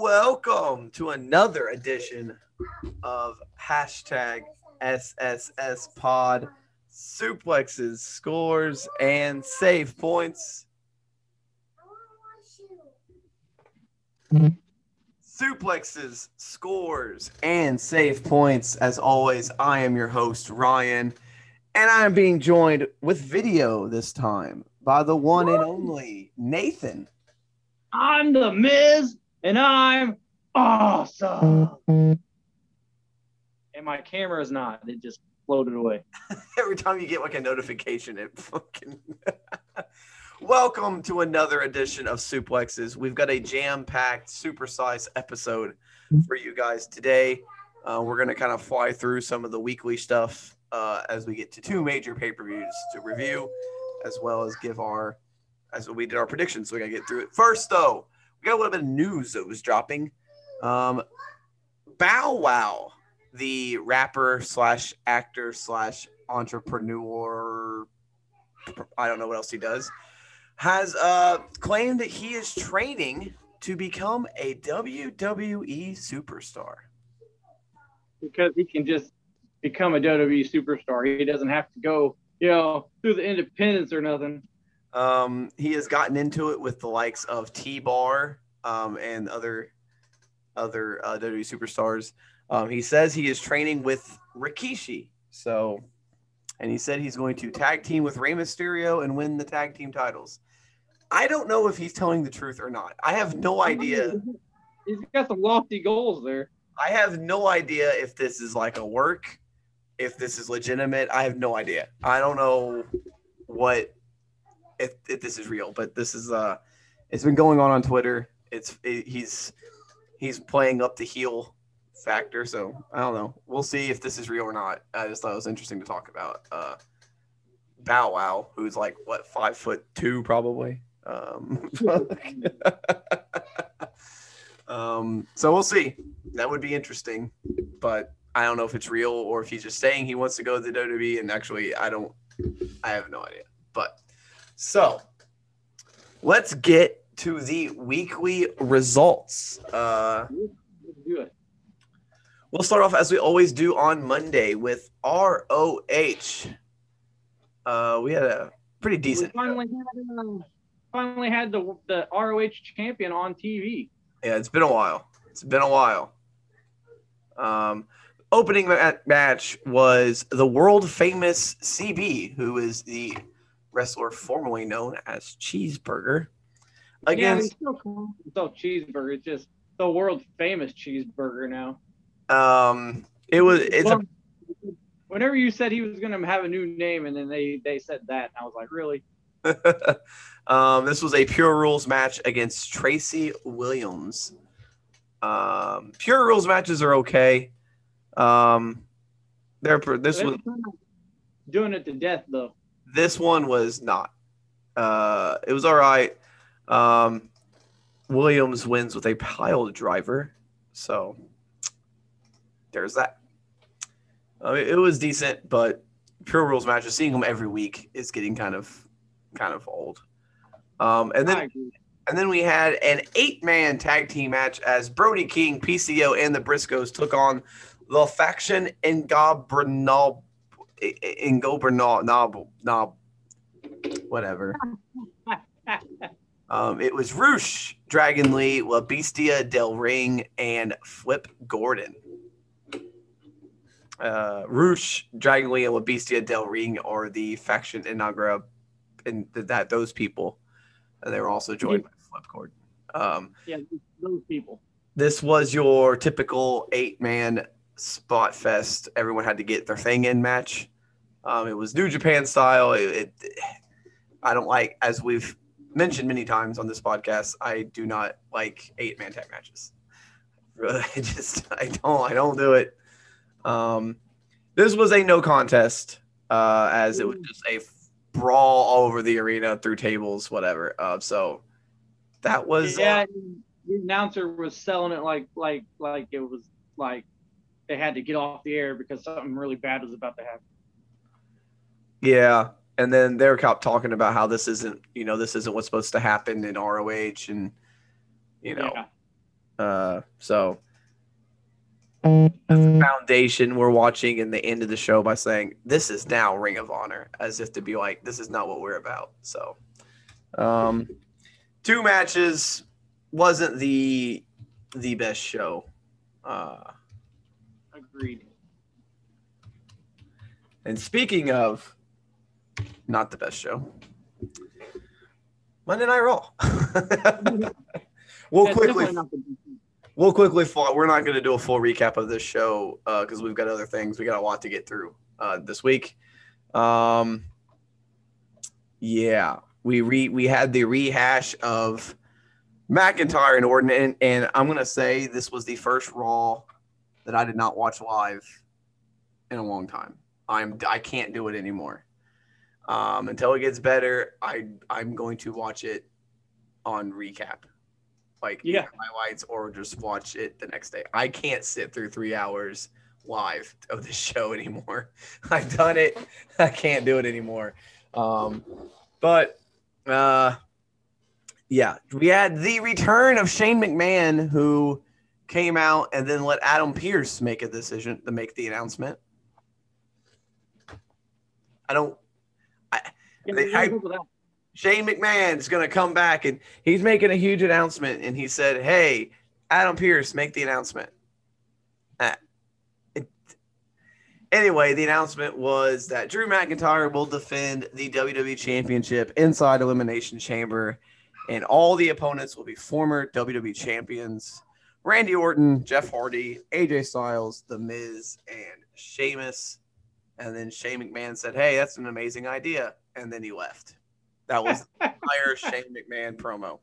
Welcome to another edition of hashtag SSS Pod suplexes, scores, and save points. Suplexes, scores, and save points. As always, I am your host, Ryan, and I am being joined with video this time by the one and only Nathan. I'm the Miz, and I'm awesome. And my camera is not. It just floated away. Every time you get like a notification, it fucking. Welcome to another edition of Suplexes. We've got a jam-packed, super-sized episode for you guys today. Uh, we're gonna kind of fly through some of the weekly stuff uh, as we get to two major pay-per-views to review, as well as give our as we did our predictions. So we gotta get through it. First, though, we got a little bit of news that was dropping. Um, Bow Wow, the rapper slash actor slash entrepreneur, I don't know what else he does, has uh, claimed that he is training to become a WWE superstar. Because he can just become a WWE superstar. He doesn't have to go, you know, through the independence or nothing. Um, he has gotten into it with the likes of T-Bar um, and other other uh, WWE superstars. Um, he says he is training with Rikishi. So, and he said he's going to tag team with Rey Mysterio and win the tag team titles. I don't know if he's telling the truth or not. I have no idea. He's got some lofty goals there. I have no idea if this is like a work, if this is legitimate. I have no idea. I don't know what if, if this is real, but this is uh, it's been going on on Twitter. It's it, he's he's playing up the heel factor. So I don't know. We'll see if this is real or not. I just thought it was interesting to talk about. Uh, Bow Wow, who's like what five foot two probably. Um, um, so we'll see. That would be interesting, but I don't know if it's real or if he's just saying he wants to go to the WWE. And actually, I don't. I have no idea. But so let's get to the weekly results. Uh, do it. We'll start off as we always do on Monday with ROH. Uh, we had a pretty We decent. finally had, uh, finally had the the ROH champion on TV. Yeah, it's been a while. It's been a while. Um, opening ma- match was the world famous CB, who is the wrestler formerly known as Cheeseburger, yeah, against he's still calling himself cheeseburger. It's just the world famous cheeseburger now. um, it was it's a Whenever you said he was gonna have a new name, and then they they said that, and I was like, really? um, this was a pure rules match against Tracy Williams. Um, pure rules matches are okay. Um, they're pr- this was doing it to death though. this one was not. Uh, it was all right. Um, Williams wins with a pile driver, so there's that. I mean, it was decent, but pure rules matches, seeing them every week is getting kind of kind of old. Um, and then and then we had an eight man tag team match as Brody King, PCO, and the Briscoes took on the faction in Gobernal in Gobernal Knob Knob whatever. Um, it was Rush, Dragon Lee, La Bestia Del Ring, and Flip Gordon. Uh, Rush, Dragon Lee, and La Bestia Del Ring are the faction in Nagra, and th- that those people, and they were also joined by Flip Gordon. Um, yeah, those people. this was your typical eight man spot fest. Everyone had to get their thing in match. Um, it was New Japan style. It, it, I don't like, as we've mentioned many times on this podcast, I do not like eight man tag matches. Really, I just I don't I don't do it. Um, this was a no contest, uh, as it was just a brawl all over the arena through tables, whatever. Uh, so that was uh, yeah, the announcer was selling it like like like it was like they had to get off the air because something really bad was about to happen. Yeah. and then they're kept talking about how this isn't, you know, this isn't what's supposed to happen in ROH, and you know, Yeah. uh, so a foundation, we're watching in the end of the show by saying this is now Ring of Honor, as if to be like, this is not what we're about. So, um, two matches wasn't the the best show. Uh, Agreed. and speaking of not the best show, Monday Night Raw. we'll That's quickly definitely not the- we'll quickly fall. We're not going to do a full recap of this show because we've got other things. We got a lot to get through uh, this week. Um, yeah, we re we had the rehash of McIntyre and Orton, and, and I'm going to say this was the first Raw that I did not watch live in a long time. I'm I can't do it anymore. Um, until it gets better, I I'm going to watch it on recap, like Yeah. highlights, or just watch it the next day. I can't sit through three hours live of this show anymore. I've done it. I can't do it anymore. Um, but uh, yeah, we had the return of Shane McMahon, who came out and then let Adam Pearce make a decision to make the announcement. I don't. Yeah, They- I- look at that. Shane McMahon is going to come back and he's making a huge announcement. And he said, Hey, Adam Pearce, make the announcement. Uh, it- anyway, the announcement was that Drew McIntyre will defend the WWE Championship inside Elimination Chamber, and all the opponents will be former WWE champions Randy Orton, Jeff Hardy, AJ Styles, The Miz, and Sheamus. And then Shane McMahon said, Hey, that's an amazing idea. And then he left. That was the entire Shane McMahon promo.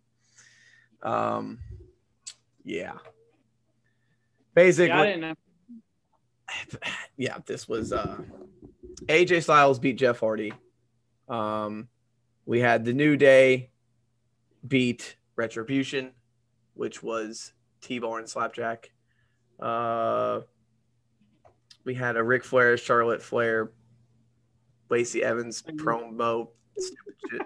Um, yeah. Basically, Yeah, I didn't know. yeah, this was uh AJ Styles beat Jeff Hardy. Um we had the New Day beat Retribution, which was T-Bar and Slapjack. Uh we had a Ric Flair, Charlotte Flair, Lacey Evans promo, shit.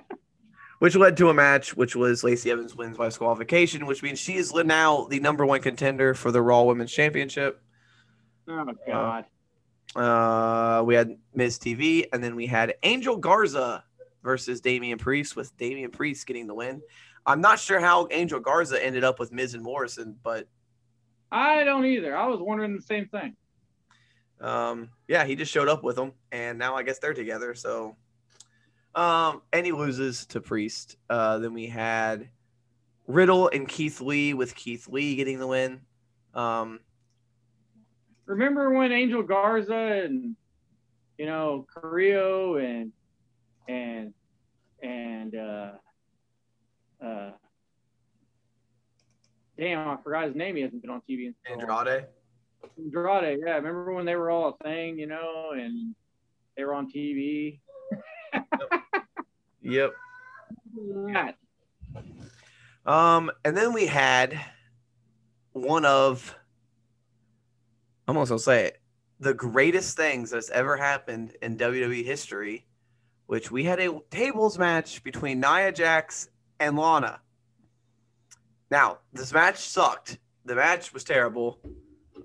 Which led to a match, which was Lacey Evans wins by disqualification, which means she is now the number one contender for the Raw Women's Championship. Oh God. Uh, we had Miz TV, and then we had Angel Garza versus Damian Priest, with Damian Priest getting the win. I'm not sure how Angel Garza ended up with Miz and Morrison, but I don't either. I was wondering the same thing. um, yeah, he just showed up with them, and now I guess they're together. So, um, and he loses to Priest. Uh, then we had Riddle and Keith Lee, with Keith Lee getting the win. Um, Remember when Angel Garza and you know Carrillo and and and uh uh damn I forgot his name. He hasn't been on TV in so long. Andrade. Andrade, yeah. Remember when they were all a thing, you know, and they were on TV. Yep. That. Um, and then we had one of I'm almost gonna say it, the greatest things that's ever happened in WWE history, which we had a tables match between Nia Jax and Lana. Now, this match sucked. The match was terrible.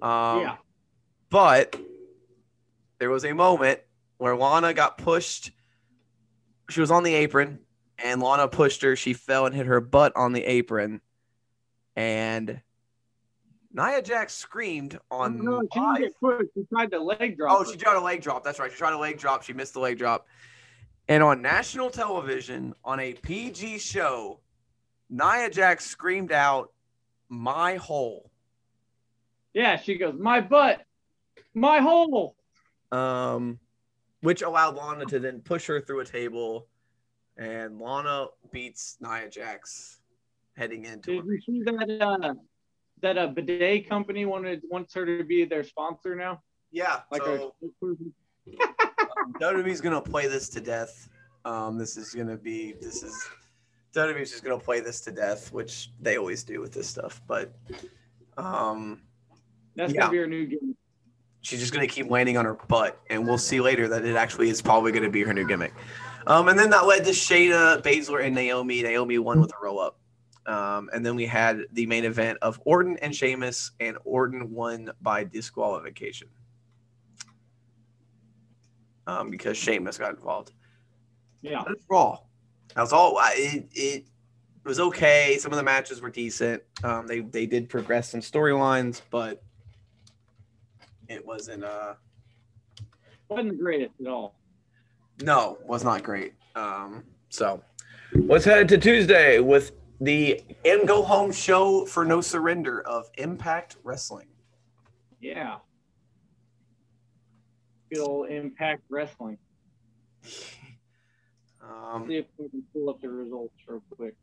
Um, yeah. but there was a moment where Lana got pushed. She was on the apron, and Lana pushed her. She fell and hit her butt on the apron. And Nia Jax screamed on No, she didn't get pushed. She tried to leg drop. Oh, her. she tried a leg drop. That's right. She tried a leg drop. She missed the leg drop. And on national television, on a PG show, Nia Jax screamed out, "My hole." Yeah, she goes, my butt, my hole. um, which allowed Lana to then push her through a table, and Lana beats Nia Jax heading into Did you see that? Uh, that a bidet company wanted wants her to be their sponsor now. yeah. Like so her, um, WWE's gonna play this to death. Um, this is gonna be this is WWE's just gonna play this to death, which they always do with this stuff. But um, that's Yeah. gonna be her new gimmick. she's just gonna keep landing on her butt, and we'll see later that it actually is probably gonna be her new gimmick. Um, and then that led to Shayna Baszler and Naomi. Naomi won with a roll up. Um, and then we had the main event of Orton and Sheamus, and Orton won by disqualification um, because Sheamus got involved. Yeah. That's Raw. That was all. It, it was okay. Some of the matches were decent. Um, they they did progress some storylines, but it wasn't. Uh, Wasn't the greatest at all. no, was not great. Um, so let's head to Tuesday with the and go home show for no surrender of Impact Wrestling. Yeah. Old Impact Wrestling. Um, See if we can pull up the results real quick.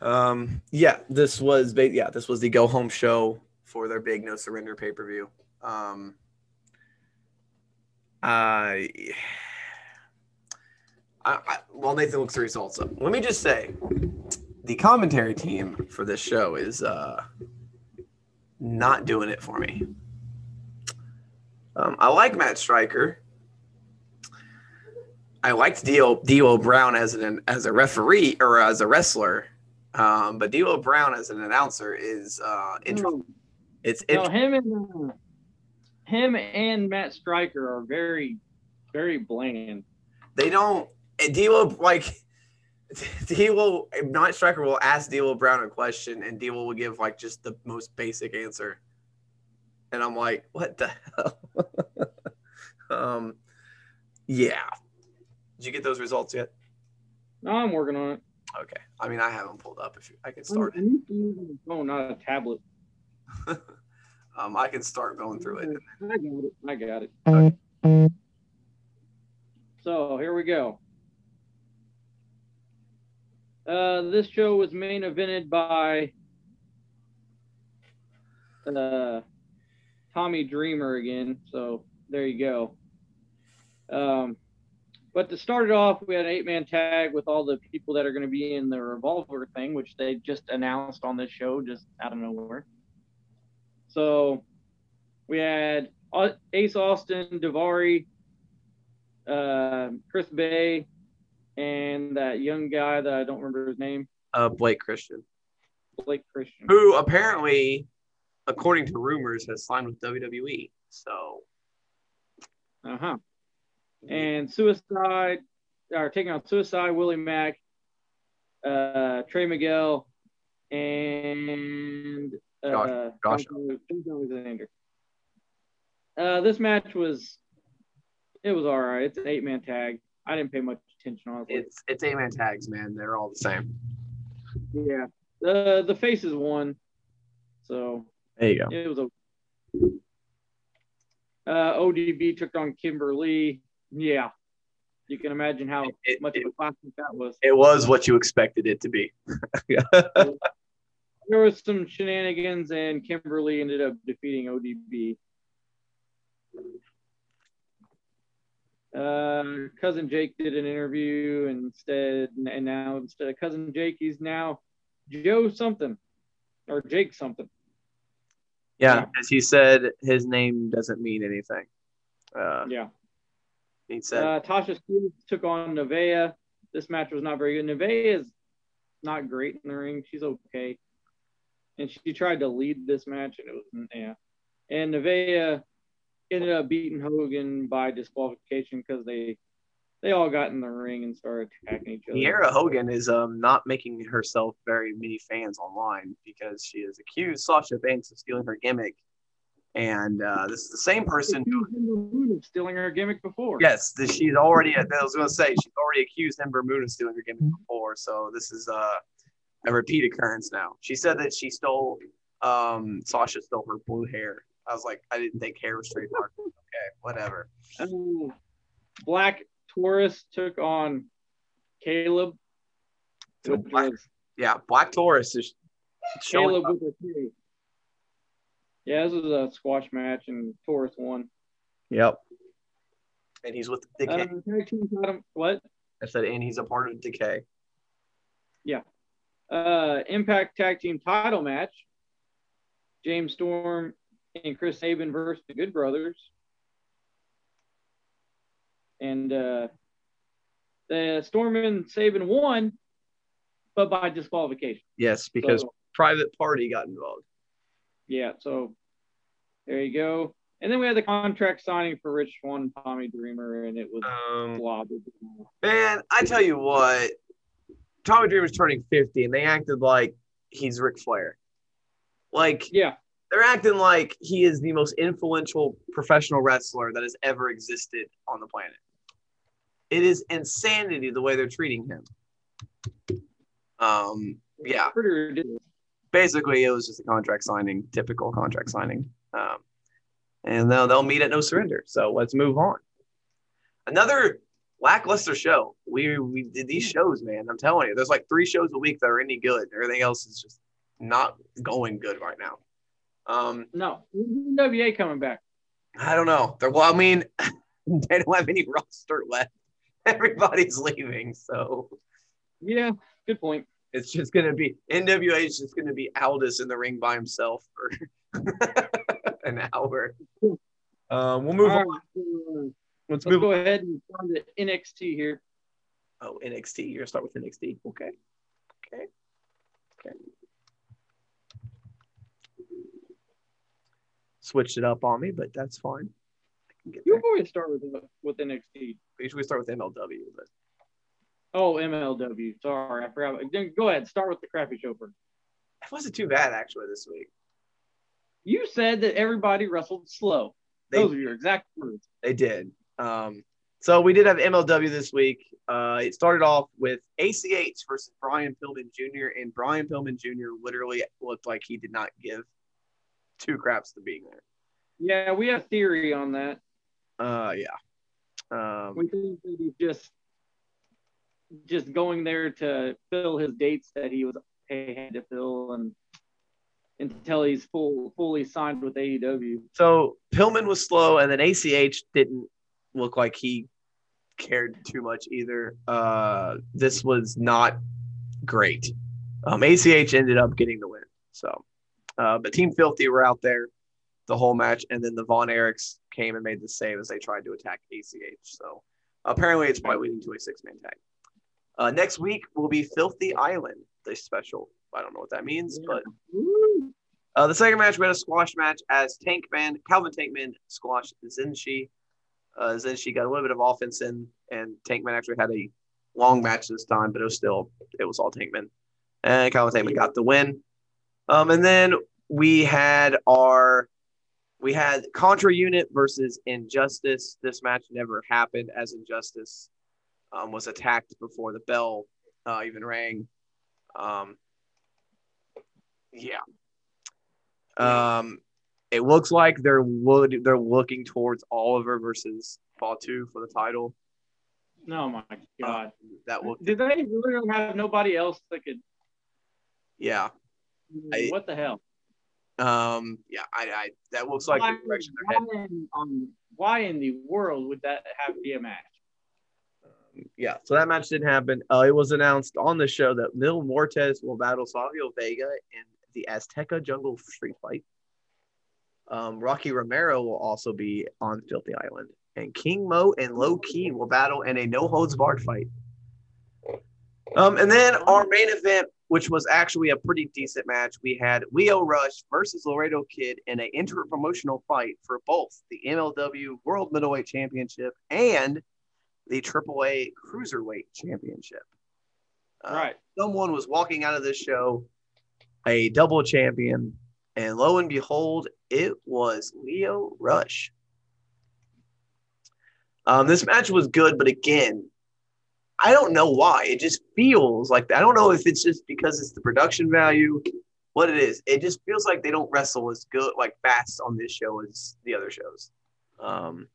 Um, yeah, this was yeah, this was the go home show for their big no surrender pay per view. Um, I, I, I, while Nathan looks the results up, let me just say, the commentary team for this show is uh, not doing it for me. Um, I like Matt Striker. I liked D'Lo D'Lo Brown as an as a referee or as a wrestler. Um, but D'Lo Brown as an announcer is uh, interesting. It's No, interesting. him and uh, him and Matt Striker are very, very bland. They don't. D'Lo like D'Lo. Not Striker will ask D'Lo Brown a question, and D'Lo will give like just the most basic answer. And I'm like, what the hell? um, yeah. Did you get those results yet? No, I'm working on it. Okay. I mean, I have them pulled up. If you, I can start I need to use a phone, not a tablet. Um, I can start going through it. I got it. I got it. So here we go. Uh, this show was main evented by uh, Tommy Dreamer again. So there you go. Um, but to start it off, we had an eight man tag with all the people that are going to be in the revolver thing, which they just announced on this show just out of nowhere. So we had Ace Austin, Davari, uh, Chris Bey, and that young guy that I don't remember his name, Uh, Blake Christian, Blake Christian. who apparently, according to rumors, has signed with WWE. So Uh huh. And Suicide, are taking on Suicide, Willie Mack, uh, Trey Miguel, and uh, Josh- Josh. Uh, this match was, it was all right. It's an eight man tag. I didn't pay much attention honestly. it's it's eight man tags, man. They're all the same. Yeah. The the faces won. So There you go. it was a uh ODB took on Kimberly. Yeah. You can imagine how It, much it, of a classic that was. it was what you expected it to be. There was some shenanigans and Kimberly ended up defeating ODB. Uh, cousin Jake did an interview and instead, and now instead of cousin Jake, he's now Joe something or Jake something. Yeah, as he said, his name doesn't mean anything. Uh, Yeah. he said, Uh, Tasha Steelz took on Nevaeh. This match was not very good. Nevaeh is not great in the ring. She's okay. And she tried to lead this match, and it was, yeah. And Nevaeh ended up beating Hogan by disqualification because they they all got in the ring and started attacking each other. Kiera Hogan is um not making herself very many fans online because she has accused Sasha Banks of stealing her gimmick, and uh, this is the same person. who- Accused Ember Moon of stealing her gimmick before. Yes, this, she's already. I was going to say she's already accused Ember Moon of stealing her gimmick before, so this is uh, a repeat occurrence now. She said that she stole. Um, Sasha stole her blue hair. I was like, I didn't think hair was trademark. okay, whatever. Um, Black Taurus took on Caleb. So Black- Yeah, Black Taurus is Caleb up. with a K. Yeah, this is a squash match and Taurus won. Yep. And he's with Uh, Decay. tag team what? I said, and he's a part of Decay. Yeah. Uh, Impact tag team title match. James Storm and Chris Sabin versus the Good Brothers. And uh, the Stormin Sabin won, but by disqualification. Yes, because So- private party got involved. Yeah, so there you go. And then we had the contract signing for Rich Swann, Tommy Dreamer, and it was Um, man, I tell you what, Tommy Dreamer's turning 50 and they acted like he's Ric Flair. Like Yeah, they're acting like he is the most influential professional wrestler that has ever existed on the planet. It is insanity the way they're treating him. Um, yeah, basically it was just a contract signing, typical contract signing. Um, and they'll, they'll meet at no surrender. So let's move on. Another lackluster show. We we did these shows, man. I'm telling you, there's like three shows a week that are any good. Everything else is just not going good right now. Um, No, NWA coming back. I don't know. They're, well, I mean, they don't have any roster left. Everybody's leaving, so Yeah, good point. it's just gonna be NWA is just gonna be Aldis in the ring by himself for an hour. Um, we'll move All on. Let's let's move. go ahead and find the NXT here. Oh, NXT. You're gonna start with NXT. Okay. Okay. Okay. Switched it up on me, but that's fine. I can get You always start with with NXT. We usually start with MLW, but Oh, MLW. Sorry, I forgot. Then Go ahead, start with the crappy show first. it wasn't too bad actually this week. You said that everybody wrestled slow. They Those are your exact words. They did. Um, so we did have MLW this week. Uh, it started off with ACH versus Brian Pillman Jr. and Brian Pillman Jr. literally looked like he did not give two craps to being there. Yeah, we have theory on that. Uh, yeah. Um, We think that he's just just going there to fill his dates that he was had to fill and until he's full fully signed with AEW. so Pillman was slow, and then ACH didn't look like he cared too much either. Uh, this was not great. Um, ACH ended up getting the win. So, uh, but Team Filthy were out there the whole match, and then the Von Erichs came and made the save as they tried to attack ACH. So apparently, it's probably leading to a six man tag. Uh, next week will be Filthy Island, the special. I don't know what that means, but uh, the second match, we had a squash match as Tankman, Calvin Tankman squashed Zenshi. Uh, Zenshi got a little bit of offense in, and Tankman actually had a long match this time, but it was still, it was all Tankman. And Calvin Tankman got the win. Um, and then we had our, we had Contra Unit versus Injustice. This match never happened as Injustice um, was attacked before the bell uh, even rang. Um, yeah. Um, it looks like they're would they're looking towards Oliver versus Fatu for the title. No, my god. That look, Did they literally have nobody else that could yeah, I- what the hell? Um, yeah. I, I that looks like why, the direction they're why, heading. in, um, why in the world would that have to be a match? Yeah, so that match didn't happen. Uh, it was announced on the show that Mil Muertes will battle Savio Vega in the Azteca Jungle Street Fight. Um, Rocky Romero will also be on Filthy Island, and King Mo and Low Ki will battle in a no holds barred fight. Um, and then our main event, which was actually a pretty decent match, we had Leo Rush versus Laredo Kid in an inter-promotional fight for both the MLW World Middleweight Championship and the AAA Cruiserweight Championship. Uh, right. Someone was walking out of this show a double champion, and lo and behold, it was Leo Rush. Um, this match was good, but again, I don't know why. It just feels like I don't know if it's just because it's the production value, what it is. It just feels like they don't wrestle as good, like fast on this show as the other shows. Um,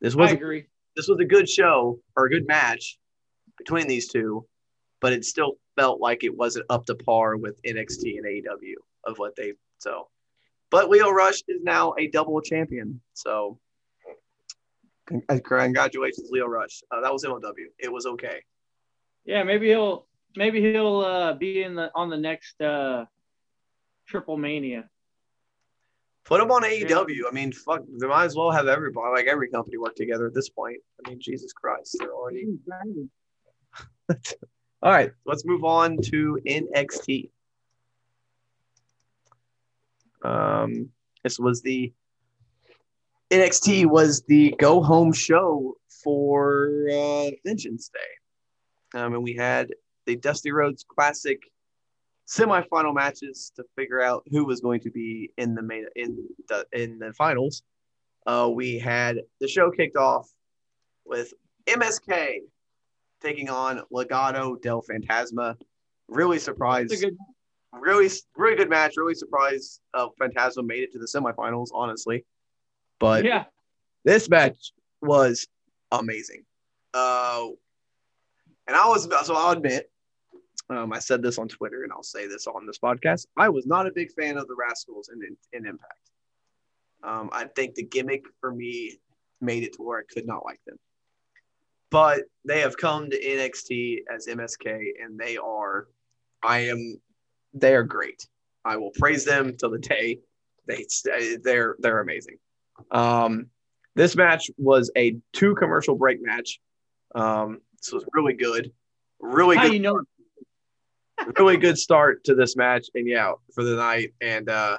this I was agree. this was a good show or a good match between these two, but it still felt like it wasn't up to par with NXT and AEW of what they so. But Leo Rush is now a double champion, so congratulations, Leo Rush. Uh, that was MLW. It was okay. Yeah, maybe he'll maybe he'll uh, be in the on the next uh, Triple Mania. Put them on AEW. I mean, fuck, they might as well have everybody, like every company, work together at this point. I mean, Jesus Christ, they're already. All right, let's move on to NXT. Um, this was the NXT was the go home show for uh, Vengeance Day. Um, and we had the Dusty Rhodes Classic semifinal matches to figure out who was going to be in the main in the in the finals. Uh, we had the show kicked off with MSK taking on Legado del Fantasma. Really surprised. Good, Really, really good match. Really surprised uh, Fantasma made it to the semifinals. Honestly, but yeah, this match was amazing. Uh, and I was so I'll admit, um, I said this on Twitter, and I'll say this on this podcast. I was not a big fan of the Rascals in in, in Impact. Um, I think the gimmick for me made it to where I could not like them. But they have come to NXT as MSK, and they are, I am, they are great. I will praise them till the day they they're they're amazing. Um, this match was a two commercial break match. Um, this was really good, really how good, you know? really good start to this match, and yeah, for the night. And uh,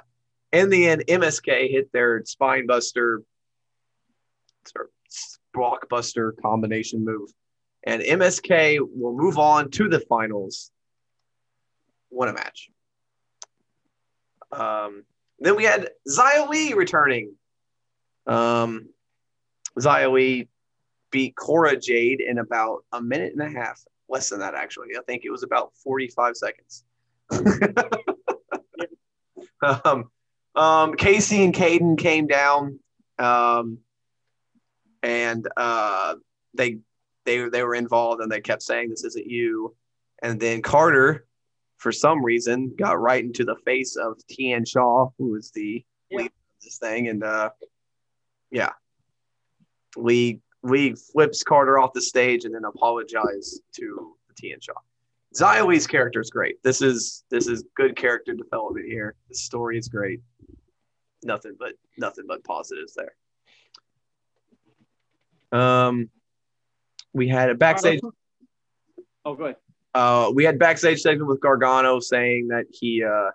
in the end, MSK hit their spine buster, blockbuster combination move, and MSK will move on to the finals. What a match! Um, then we had Xia Li returning. Um, Li beat Cora Jade in about a minute and a half, less than that actually. I think it was about 45 seconds. um, um, Kacy and Kayden came down, um, and uh, they they they were involved, and they kept saying, "This isn't you." And then Carter, for some reason, got right into the face of Tian Sha, who was the Yeah. leader of this thing, and uh, yeah, Li Li flips Carter off the stage and then apologized to Tian Sha. Xia Li's character is great. This is this is good character development here. The story is great. Nothing but nothing but positives there. Um, we had a backstage. Oh, go ahead. Uh, we had backstage segment with Gargano saying that he uh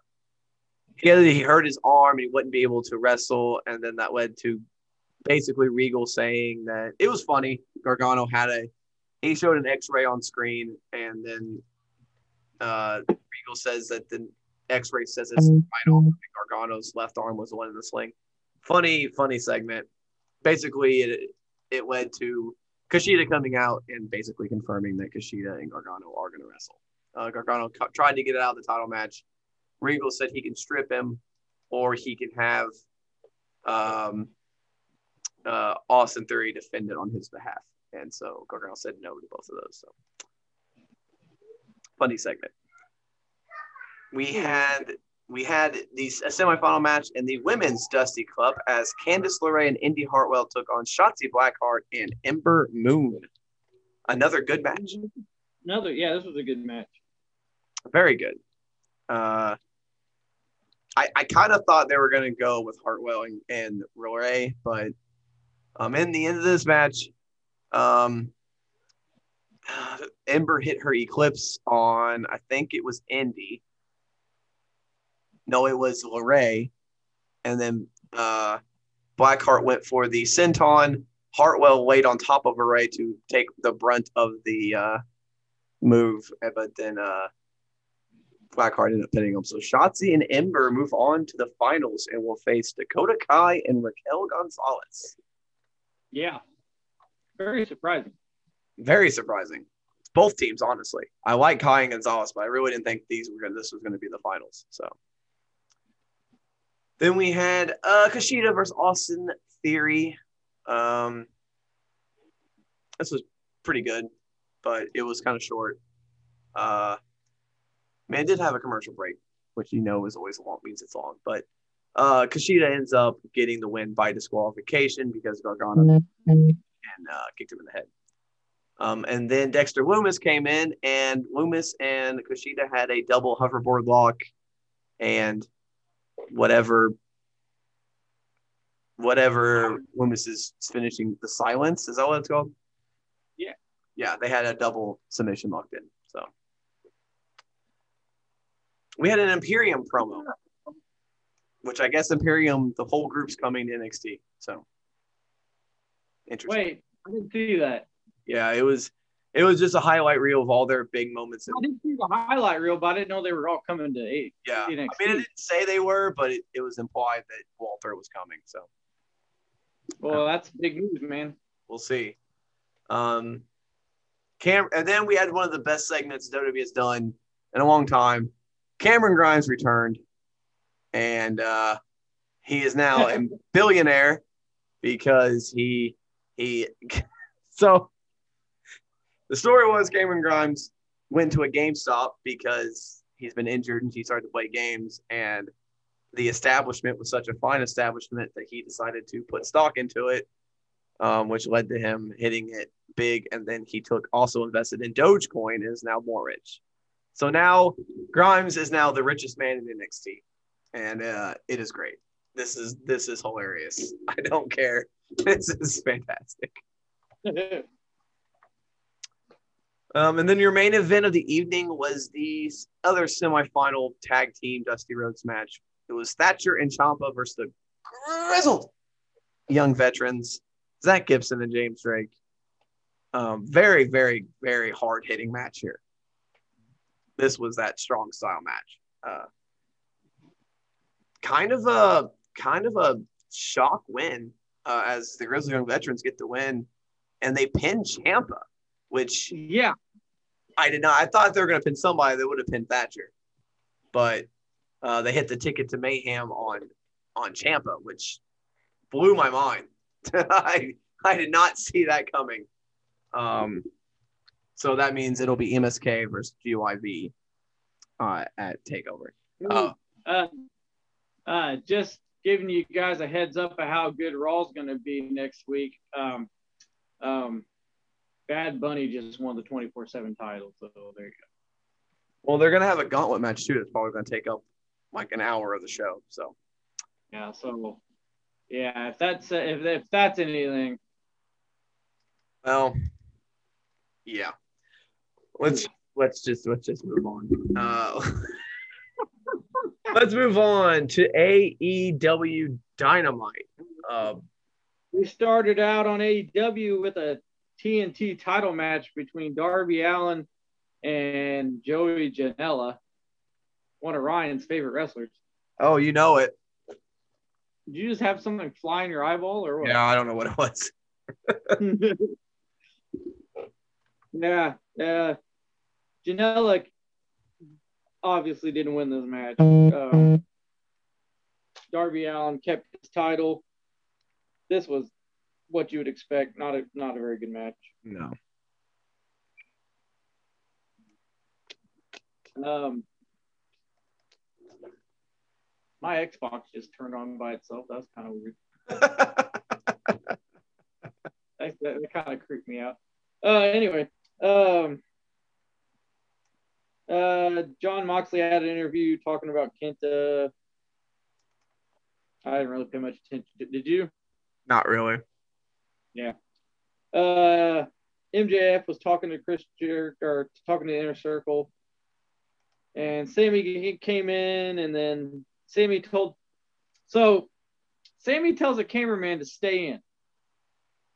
he, he hurt his arm and he wouldn't be able to wrestle, and then that led to basically Regal saying that it was funny. Gargano had a he showed an X-ray on screen, and then uh, Regal says that the X-ray says it's spinal. and Gargano's left arm was the one in the sling. Funny, funny segment. Basically, it it led to Kushida coming out and basically confirming that Kushida and Gargano are going to wrestle. Uh, Gargano cu- tried to get it out of the title match. Regal said he can strip him, or he can have um, uh, Austin Theory defended on his behalf. And so Gargano said no to both of those. So funny segment. We had we had the s- a semifinal match in the women's Dusty Club as Candice LeRae and Indy Hartwell took on Shotzi Blackheart and Ember Moon. Another good match. Another, yeah, this was a good match. Very good. Uh, I, I kind of thought they were going to go with Hartwell and, and LeRae, but um, in the end of this match, um, Ember hit her Eclipse on, I think it was Indy. No, it was LeRae. And then uh, Blackheart went for the Senton. Hartwell laid on top of LeRae to take the brunt of the uh, move, but then uh, Blackheart ended up pinning him. So Shotzi and Ember move on to the finals and will face Dakota Kai and Raquel Gonzalez. Yeah, very surprising. Very surprising. Both teams, honestly. I like Kai and Gonzalez, but I really didn't think these were gonna, this was going to be the finals. So then we had uh, Kushida versus Austin Theory. Um, this was pretty good, but it was kind of short. Uh, man, did have a commercial break, which you know is always long means it's long. But uh, Kushida ends up getting the win by disqualification because Gargano and uh, kicked him in the head. Um, and then Dexter Lumis came in, and Lumis and Kushida had a double hoverboard lock, and whatever whatever Lumis is finishing the silence. Is that what it's called? Yeah. Yeah, they had a double submission locked in. So we had an Imperium promo, which I guess Imperium, the whole group's coming to NXT. So interesting. Wait, I didn't see that. Yeah, it was it was just a highlight reel of all their big moments. I didn't see the highlight reel, but I didn't know they were all coming to eight. Yeah, I mean, NXT. it didn't say they were, but it, it was implied that Walter was coming. So Well, that's big news, man. we'll see. Um, Cam, and then we had one of the best segments WWE has done in a long time. Cameron Grimes returned, and uh, he is now a billionaire because he he. So the story was Cameron Grimes went to a GameStop because he's been injured and he started to play games, and the establishment was such a fine establishment that he decided to put stock into it, um, which led to him hitting it big. And then he took also invested in Dogecoin and is now more rich. So now Grimes is now the richest man in NXT, and uh, it is great. This is this is hilarious. I don't care. This is fantastic. Um, and then your main event of the evening was the other semifinal tag team Dusty Rhodes match. It was Thatcher and Champa versus the grizzled young veterans, Zach Gibson and James Drake. Um, very, very, very hard hitting match here. This was that strong style match. Uh, kind of a kind of a shock win uh, as the Grizzly Young Veterans get the win, and they pin Champa, which yeah, I did not. I thought they were going to pin somebody that would have pinned Thatcher, but uh, they hit the ticket to mayhem on on Champa, which blew my mind. I I did not see that coming. Um, so that means it'll be MSK versus GYV uh, at Takeover. Uh, uh, uh, just giving you guys a heads up of how good Raw's going to be next week. Um, um, Bad Bunny just won the 24 7 title. So there you go. well, they're going to have a gauntlet match too. That's probably going to take up like an hour of the show. So Yeah. So, yeah, if that's, uh, if, if that's anything, Well, yeah. Let's let's just let's just move on. Uh, let's move on to AEW Dynamite. Uh, we started out on AEW with a TNT title match between Darby Allin and Joey Janela, one of Ryan's favorite wrestlers. oh, you know it. Did you just have something fly in your eyeball or what? Yeah, I don't know what it was. yeah, yeah. Janela obviously didn't win this match. Um, Darby Allin kept his title. This was what you would expect. Not a not a very good match. No. Um, my Xbox just turned on by itself. That's kind of weird. That, that, that kind of creeped me out. Uh, anyway, um, uh, Jon Moxley had an interview talking about Kenta. I didn't really pay much attention. Did, did you? Not really. Yeah. Uh, MJF was talking to Chris Jer- or talking to the Inner Circle, and Sammy he came in, and then Sammy told. So, Sammy tells a cameraman to stay in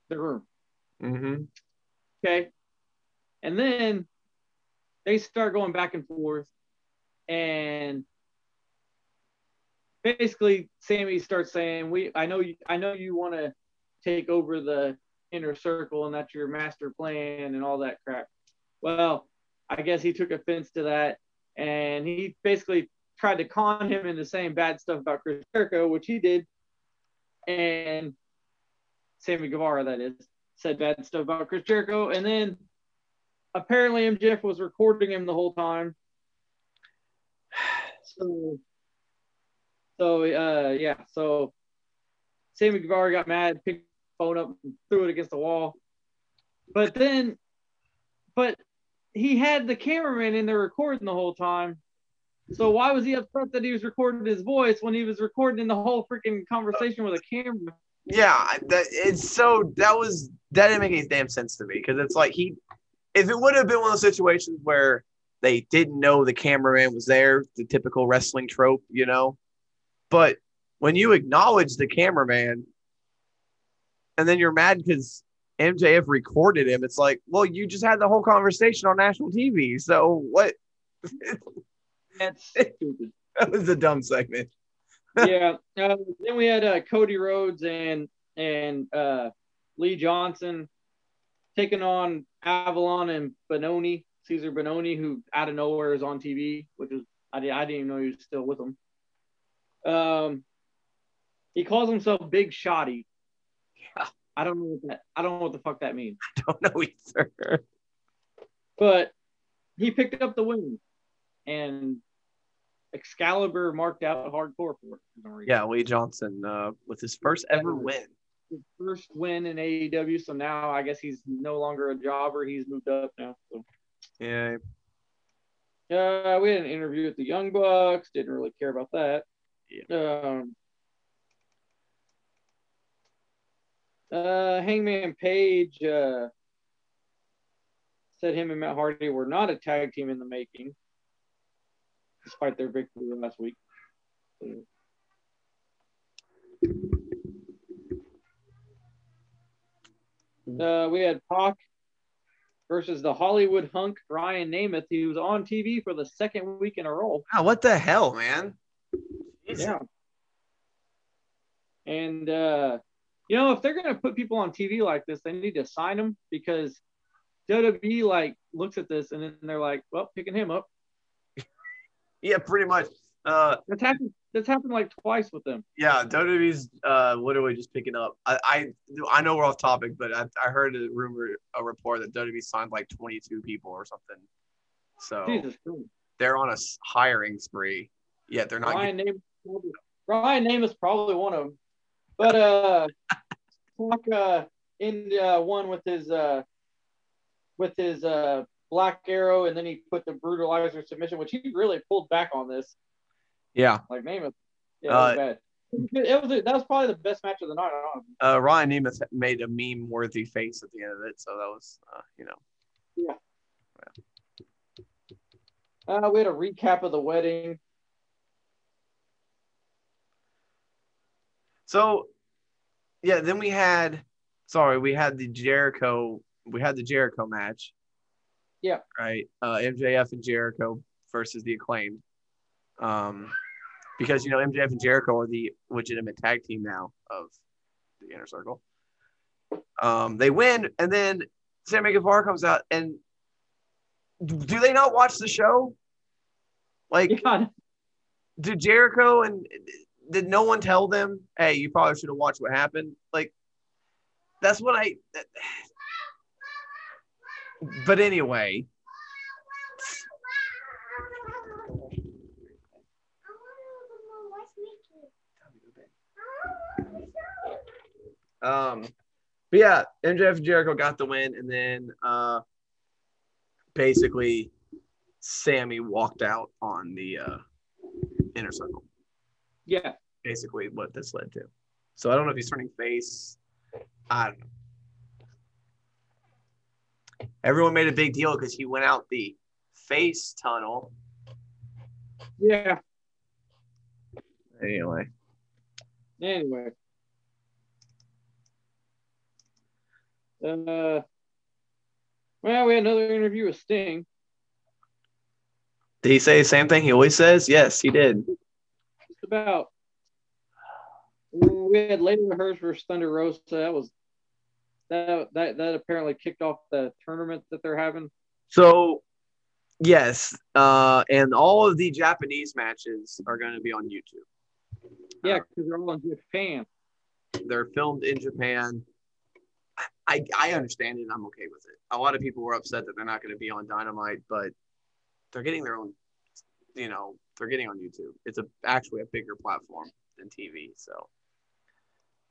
the room. Mm-hmm. Okay. And then they start going back and forth. And basically Sammy starts saying, We I know you I know you want to take over the inner circle and that's your master plan and all that crap. Well, I guess he took offense to that and he basically tried to con him into saying bad stuff about Chris Jericho, which he did. And Sammy Guevara, that is, said bad stuff about Chris Jericho. And then apparently MJF was recording him the whole time. So, so uh, yeah, so Sammy Guevara got mad, picked the phone up, and threw it against the wall. But then, but he had the cameraman in there recording the whole time. So why was he upset that he was recording his voice when he was recording the whole freaking conversation with a camera? Yeah, that it's so that was that didn't make any damn sense to me because it's like he, if it would have been one of those situations where they didn't know the cameraman was there, the typical wrestling trope, you know, but when you acknowledge the cameraman, and then you're mad because MJF recorded him, it's like, well, you just had the whole conversation on national TV, so what? That's stupid. that was a dumb segment. yeah. Uh, then we had uh, Cody Rhodes and and uh, Lee Johnson taking on Avalon and Bononi, Cesar Bononi, who out of nowhere is on TV, which is I, did, I didn't even know he was still with them. Um, he calls himself Big Shotty. Yeah. I don't know what that. I don't know what the fuck that means. I don't know either. But he picked up the win, and Excalibur marked out hardcore for it. for some reason. Yeah, Lee Johnson uh, with his first ever win. First win in AEW. So now I guess he's no longer a jobber. He's moved up now. So Yeah, uh, we had an interview with the Young Bucks. Didn't really care about that. Um, uh, Hangman Page uh, said him and Matt Hardy were not a tag team in the making, despite their victory last week. Uh, we had Pac versus the Hollywood hunk Ryan Nemeth. He was on TV for the second week in a row. wow, what the hell, man? Yeah. And uh, you know, if they're gonna put people on TV like this, they need to sign them because WWE like looks at this and then they're like, well, picking him up. yeah, pretty much. Uh, That's happened. That's happened like twice with them. yeah, WWE's uh, literally just picking up. I, I I know we're off topic, but I, I heard a rumor, a report that WWE signed like 22 people or something. So Jesus they're on a hiring spree. Yet they're not. Ryan Name. Ryan Nemeth's probably one of them. But uh, Pac uh, in uh, one with his uh, with his uh, black arrow, and then he put the brutalizer submission, which he really pulled back on this. Yeah, Like Nemeth, yeah, it was Uh. It was that was probably the best match of the night. uh, Ryan Nemeth made a meme-worthy face at the end of it, so that was, uh, you know, Yeah. Uh, we had a recap of the wedding. So, yeah, then we had, sorry, we had the Jericho, we had the Jericho match. Yeah. Right. Uh, MJF and Jericho versus the acclaimed. Um, because you know MJF and Jericho are the legitimate tag team now of the Inner Circle. Um, they win, and then Sammy Guevara comes out, and do they not watch the show? Like, Yeah, did Jericho and did no one tell them, hey, you probably should have watched what happened? Like, that's what I. But anyway, um, but yeah, MJF and Jericho got the win, and then uh, basically Sammy walked out on the uh, inner circle yeah. basically what this led to. So I don't know if he's turning face. I don't know. Everyone made a big deal because he went out the face tunnel. Yeah. Anyway, Anyway. Uh, well, we had another interview with Sting. did he say the same thing he always says? Yes, he did. Just about. We had Leyla Hirsch versus Thunder Rosa. That was that that that apparently kicked off the tournament that they're having. So, yes, uh, and all of the Japanese matches are going to be on YouTube. Yeah, because they're all in Japan. They're filmed in Japan. I I understand it. and I'm okay with it. A lot of people were upset that they're not going to be on Dynamite, but they're getting their own. You know, they're getting on YouTube. It's a actually a bigger platform than TV, so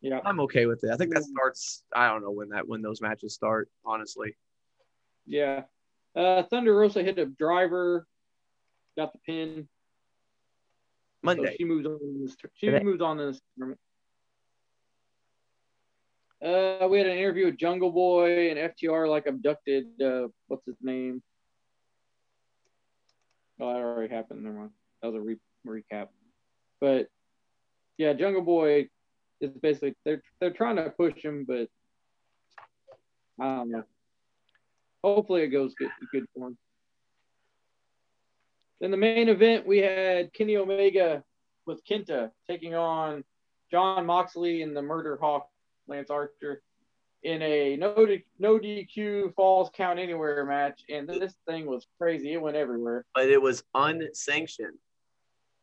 Yeah. I'm okay with it. I think that starts. I don't know when that when those matches start. Honestly, Yeah. Uh, Thunder Rosa hit a driver, got the pin. So Monday. she moves on. This, she moves on in this tournament. Uh, we had an interview with Jungle Boy and FTR like abducted. Uh, what's his name? Oh, that already happened. Never mind. That was a re- recap. But yeah, Jungle Boy is basically they're they're trying to push him, but I don't know. Hopefully, it goes good good for him. In the main event, we had Kenny Omega with Kenta taking on Jon Moxley and the Murder Hawk Lance Archer in a no no DQ falls count anywhere match, and this thing was crazy. It went everywhere. But it was unsanctioned.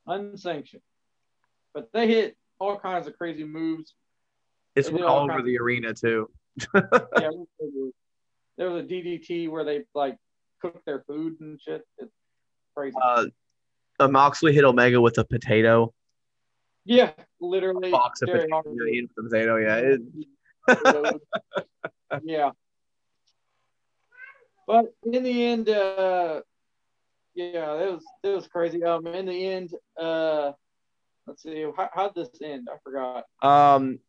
Unsanctioned. But they hit all kinds of crazy moves. It's all, all over the arena too. yeah, there was a DDT where they like cook their food and shit. It's crazy. Uh, Moxley hit Omega with a potato. Yeah, literally. box of potato, potato. Yeah. It... yeah. But in the end, uh, yeah, it was it was crazy. Um, in the end, uh, let's see, how how'd this end? I forgot. Um,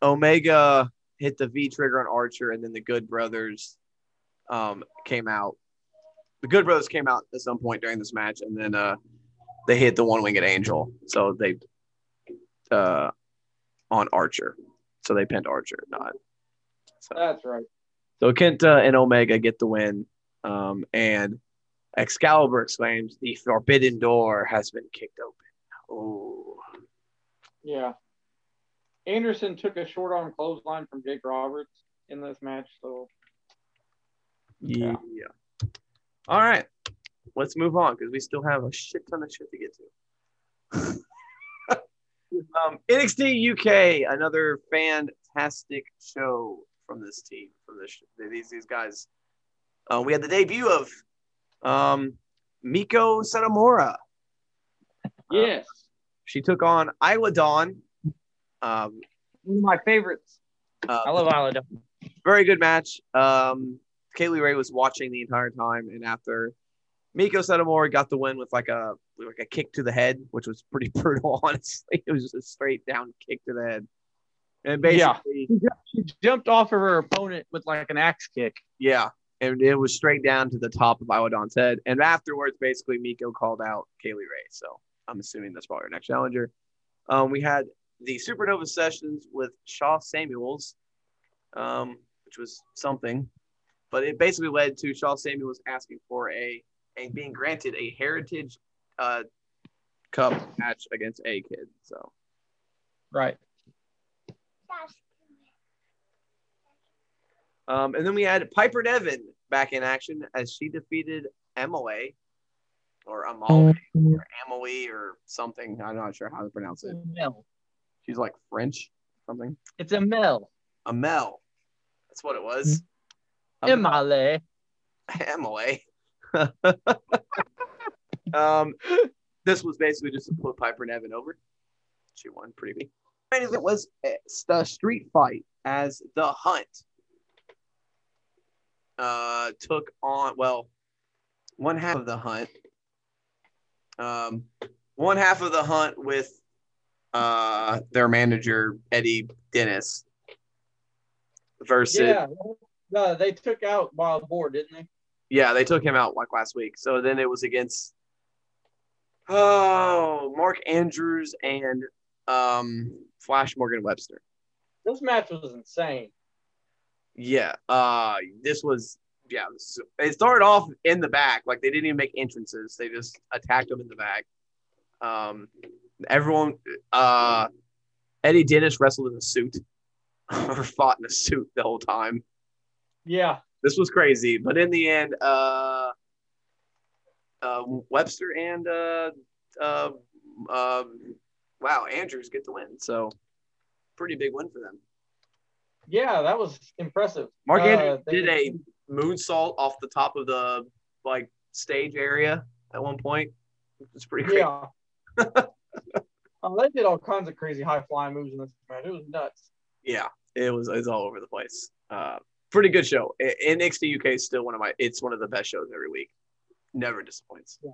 Omega hit the V trigger on Archer, and then the Good Brothers, um, came out. The Good Brothers came out at some point during this match, and then uh, they hit the One Winged Angel. So they uh, on Archer. So they pinned Archer, not. So. That's right. So Kenta and Omega get the win. Um, and Excalibur exclaims, The forbidden door has been kicked open. Oh. Yeah. Anderson took a short arm clothesline from Jake Roberts in this match. So. Yeah. yeah. All right. Let's move on because we still have a shit ton of shit to get to. Um, NXT UK, another fantastic show from this team, from this these these guys. Uh, we had the debut of um, Meiko Satomura. Yes, uh, she took on Isla Dawn. Um, One of my favorites. Uh, I love Isla Dawn. Very good match. Um, Kay Lee Ray was watching the entire time, and after Meiko Satomura got the win with like a like a kick to the head, which was pretty brutal. Honestly, it was just a straight down kick to the head. And basically, yeah. she jumped off of her opponent with like an axe kick. Yeah, and it was straight down to the top of Isla Dawn's head. And afterwards, basically, Meiko called out Kay Lee Ray. So I'm assuming that's probably our next challenger. Um, we had the Supernova sessions with Sha Samuels, um, which was something, but it basically led to Sha Samuels asking for a and being granted a Heritage uh, Cup match against A Kid. So, right. Um, and then we had Piper Niven back in action as she defeated Emily or Amale or Emily or something. I'm not sure how to pronounce it. Mel. She's like French something. It's a Mel. A Mel. That's what it was. Emily. Emily. Um, this was basically just to put Piper Niven over. She won pretty big. It was the street fight as the Hunt uh, took on well one half of the Hunt. Um, one half of the Hunt with uh, their manager Eddie Dennis versus yeah, no, they took out Wild Boar, didn't they? Yeah, they took him out like last week. So then it was against oh Mark Andrews and um, Flash Morgan Webster. This match was insane. Yeah, uh, this was yeah. It started off in the back, like they didn't even make entrances. They just attacked them in the back. Um, everyone, uh, Eddie Dennis wrestled in a suit or fought in a suit the whole time. Yeah, this was crazy. But in the end, uh, uh, Webster and uh, uh, uh, wow, Andrews get the win. So pretty big win for them. Yeah, that was impressive. Mark Andrews uh, did a moonsault off the top of the like stage area at one point. It's pretty crazy. Yeah. oh, they did all kinds of crazy high flying moves in this match. It was nuts. Yeah, it was. It's all over the place. Uh, pretty good show. NXT UK is still one of my. It's one of the best shows every week. Never disappoints. Yeah.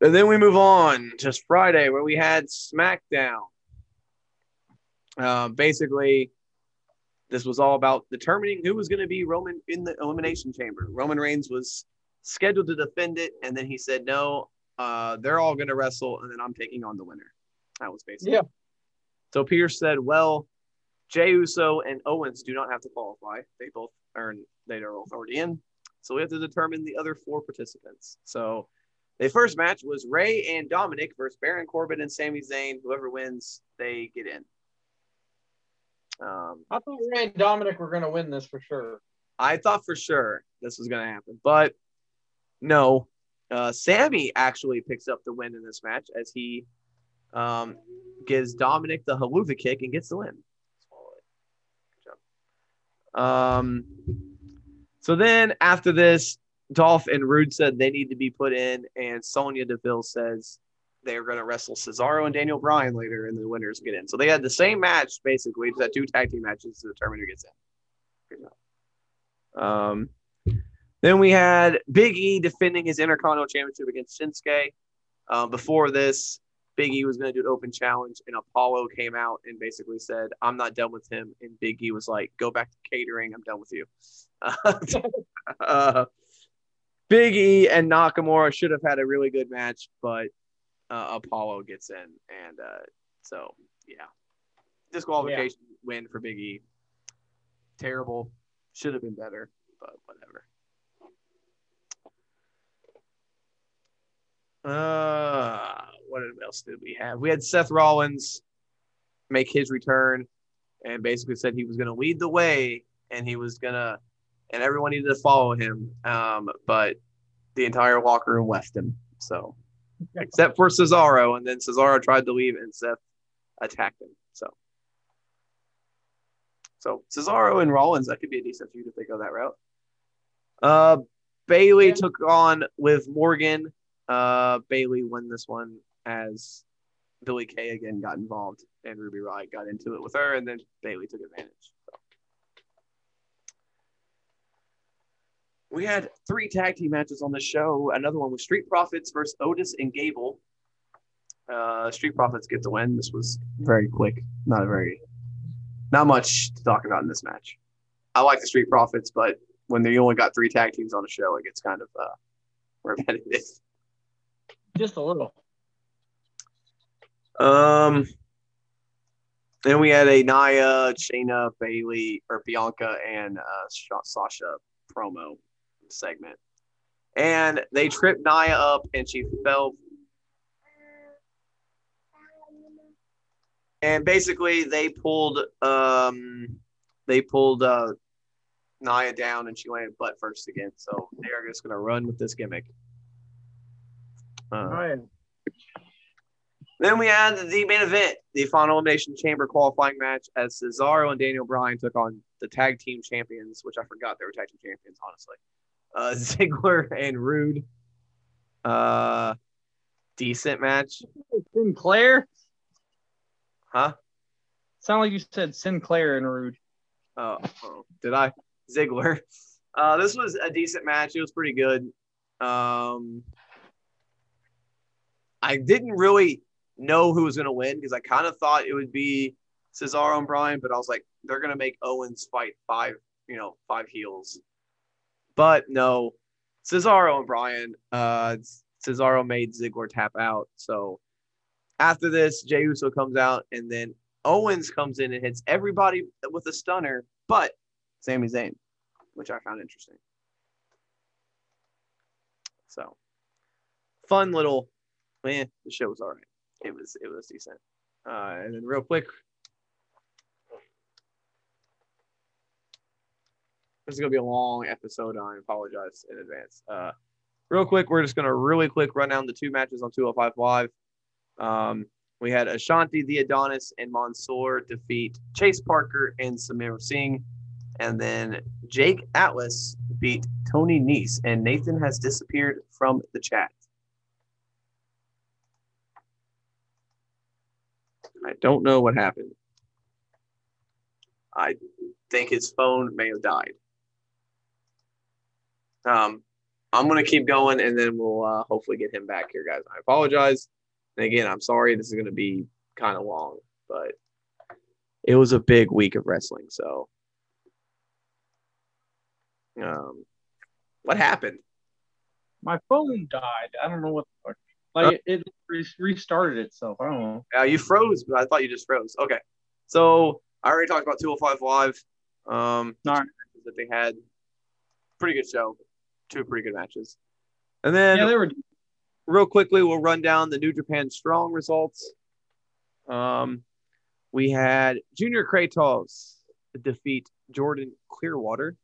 And then we move on to Friday where we had SmackDown. Uh, basically, this was all about determining who was going to be Roman in the elimination chamber. Roman Reigns was scheduled to defend it, and then he said, "No, uh, they're all going to wrestle, and then I'm taking on the winner." That was basically. Yeah. So Pearce said, "Well, Jey Uso and Owens do not have to qualify. They both earn. They are already in. So we have to determine the other four participants. So." The first match was Ray and Dominic versus Baron Corbin and Sami Zayn. Whoever wins, they get in. Um, I thought Ray and Dominic were going to win this for sure. I thought for sure this was going to happen, but no. Uh, Sami actually picks up the win in this match as he um, gives Dominic the Helluva Kick and gets the win. Good job. Um, so then after this, Dolph and Roode said they need to be put in, and Sonya Deville says they're going to wrestle Cesaro and Daniel Bryan later, and the winners get in. So they had the same match basically, just had two tag team matches to determine who gets in. Um, then we had Big E defending his Intercontinental Championship against Shinsuke. Um, before this, Big E was going to do an open challenge, and Apollo came out and basically said, "I'm not done with him." And Big E was like, "Go back to catering. I'm done with you." uh, Big E and Nakamura should have had a really good match, but uh, Apollo gets in, and uh, so yeah, disqualification yeah. win for Big E. Terrible. Should have been better, but whatever. Uh, what else did we have? We had Seth Rollins make his return, and basically said he was going to lead the way, and he was gonna and everyone needed to follow him. Um, but the entire locker room left him. So, except for Cesaro, and then Cesaro tried to leave, and Seth attacked him. So, so Cesaro and Rollins, that could be a decent feud if they go that route. Uh, Bayley yeah. took on with Morgan. Uh, Bayley won this one as Billie Kay again got involved, and Ruby Riott got into it with her, and then Bayley took advantage. So. We had three tag team matches on the show. Another one was Street Profits versus Otis and Gable. Uh, Street Profits get the win. This was very quick. Not a very, not much to talk about in this match. I like the Street Profits, but when they only got three tag teams on the show, it gets kind of uh, repetitive. Just a little. Um. Then we had a Nia, Shayna, Bayley, or Bianca, and uh, Sasha promo segment. And they tripped Nia up and she fell. And basically they pulled um they pulled uh Nia down and she landed butt first again. So they are just gonna run with this gimmick. Uh, then we had the main event, the final elimination chamber qualifying match as Cesaro and Daniel Bryan took on the tag team champions, which I forgot they were tag team champions, honestly uh, Ziggler and Roode. Uh, decent match. Sinclair? Huh? Sound like you said Sinclair and Roode. Oh, oh, did I? Ziggler. Uh, this was a decent match. It was pretty good. Um, I didn't really know who was going to win because I kind of thought it would be Cesaro and Bryan, but I was like, they're going to make Owens fight five, you know, five heels. But no, Cesaro and Bryan, uh, Cesaro made Ziggler tap out. So after this, Jey Uso comes out, and then Owens comes in and hits everybody with a stunner, but Sami Zayn, which I found interesting. So fun little man. The show was all right. It was it was decent. Uh, and then real quick, This is gonna be a long episode. I apologize in advance. Uh, real quick, we're just gonna really quick run down the two matches on 205 Live. Um, we had Ashante, the Adonis and Mansoor defeat Chase Parker and Samir Singh, and then Jake Atlas beat Tony Nese, and Nathan has disappeared from the chat. I don't know what happened. I think his phone may have died. Um, I'm gonna keep going, and then we'll uh, hopefully get him back here, guys. I apologize, and again, I'm sorry. This is gonna be kind of long, but it was a big week of wrestling, so Um, what happened? My phone died. I don't know what the fuck. Like it, restarted itself. I don't know. Yeah, you froze, but I thought you just froze. Okay. So I already talked about 205 Live. Um, right. that they had. Pretty good show. Two pretty good matches. And then Yeah, they were. real quickly, we'll run down the New Japan Strong results. Um, we had Junior Kratos defeat Jordan Clearwater.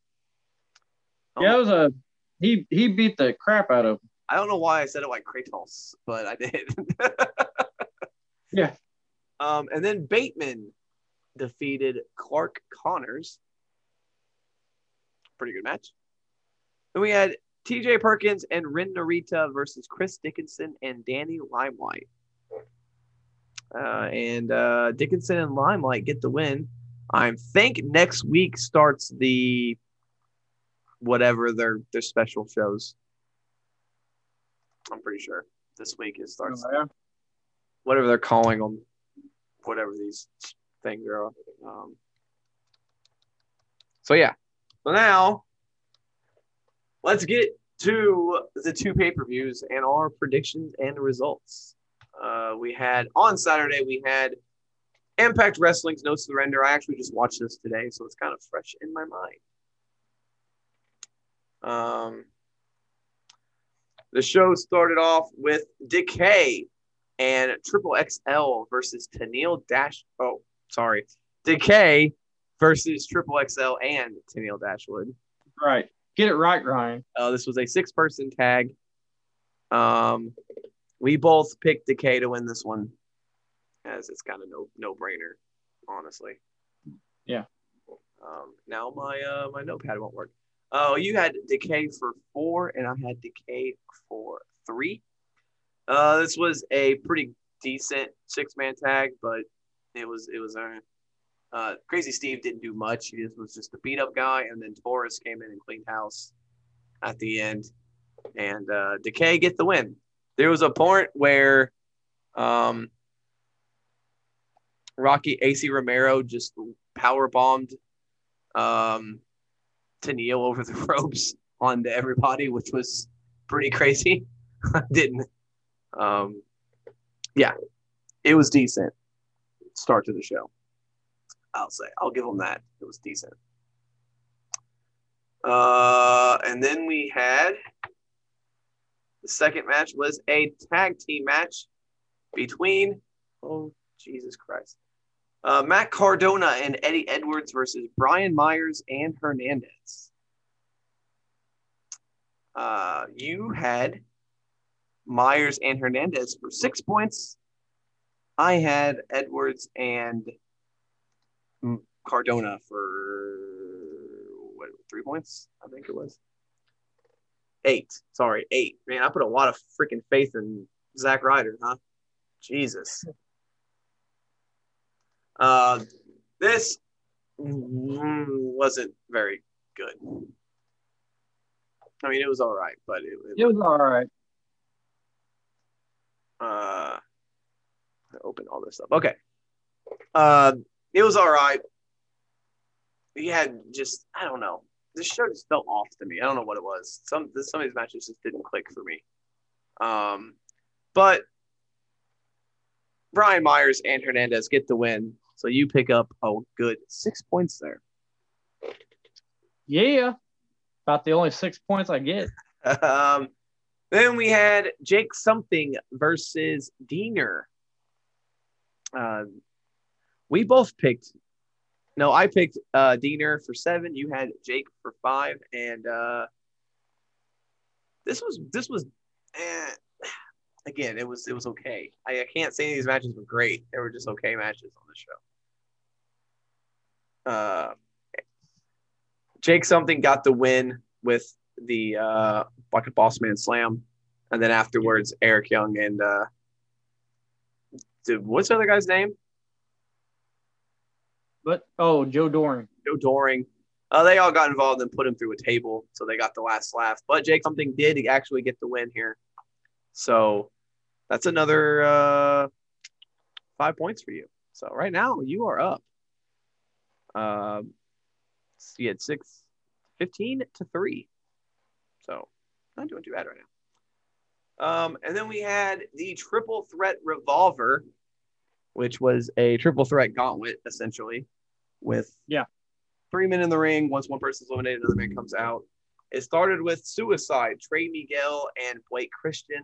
Yeah, it was a. He he beat the crap out of. I don't know why I said it like Kratos, but I did. Yeah. Um, and then Bateman defeated Clark Connors. Pretty good match. Then we had TJ Perkins and Ren Narita versus Chris Dickinson and Danny Limelight. Uh, and uh, Dickinson and Limelight get the win. I think next week starts the whatever their their special shows. I'm pretty sure this week it starts Oh, yeah. whatever they're calling them, whatever these things are. Um, so yeah, so now let's get to the two pay per views and our predictions and results. Uh, we had on Saturday we had Impact Wrestling's No Surrender. I actually just watched this today, so it's kind of fresh in my mind. Um, the show started off with Decay and Triple XL versus Tennille Dash. Oh, sorry, Decay versus Triple XL and Tennille Dashwood. Right. Get it right, Ryan. Uh, this was a six-person tag. Um, we both picked Decay to win this one, as it's kind of no no-brainer, honestly. Yeah. Um, now my uh, my notepad won't work. Oh, you had Decay for four, and I had Decay for three. Uh, this was a pretty decent six-man tag, but it was it was a uh, Crazy Steve didn't do much. He just was just a beat-up guy, and then Taurus came in and cleaned house at the end, and uh, Decay get the win. There was a point where um, Rocky AC Romero just power bombed um, Tennille over the ropes onto everybody, which was pretty crazy. I didn't. Um, yeah, it was decent. Start to the show. I'll say. I'll give them that. It was decent. Uh, and then we had the second match was a tag team match between oh Jesus Christ, uh, Matt Cardona and Eddie Edwards versus Brian Myers and Hernandez. Uh, you had Myers and Hernandez for six points. I had Edwards and Cardona for what, three points, I think it was. Eight. Sorry, eight. Man, I put a lot of freaking faith in Zach Ryder, huh? Jesus. Uh, this wasn't very good. I mean, it was all right, but it, it, It was all right. uh, open all this up. Okay. Uh, it was all right. He had just, I don't know. This show just felt off to me. I don't know what it was. Some some of these matches just didn't click for me. Um, but Brian Myers and Hernandez get the win, so you pick up a good six points there. Yeah. About the only six points I get. um, then we had Jake something versus Deaner. Uh, we both picked. No, I picked uh, Deaner for seven. You had Jake for five, and uh, this was this was. Eh, again, it was it was okay. I, I can't say these matches were great. They were just okay matches on the show. Uh, Jake something got the win with the uh, Bucket Boss Man Slam, and then afterwards Eric Young and uh, dude, what's the other guy's name? But oh, Joe Doering. Joe Doering. Uh, they all got involved and put him through a table, so they got the last laugh. But Jake something did actually get the win here, so that's another uh, five points for you. So right now you are up. Um, you had six, 15 to 3. So not doing too bad right now. Um, and then we had the triple threat revolver, which was a triple threat gauntlet essentially, with Yeah. three men in the ring. Once one person's eliminated, another man comes out. It started with Suicide, Trey Miguel, and Blake Christian.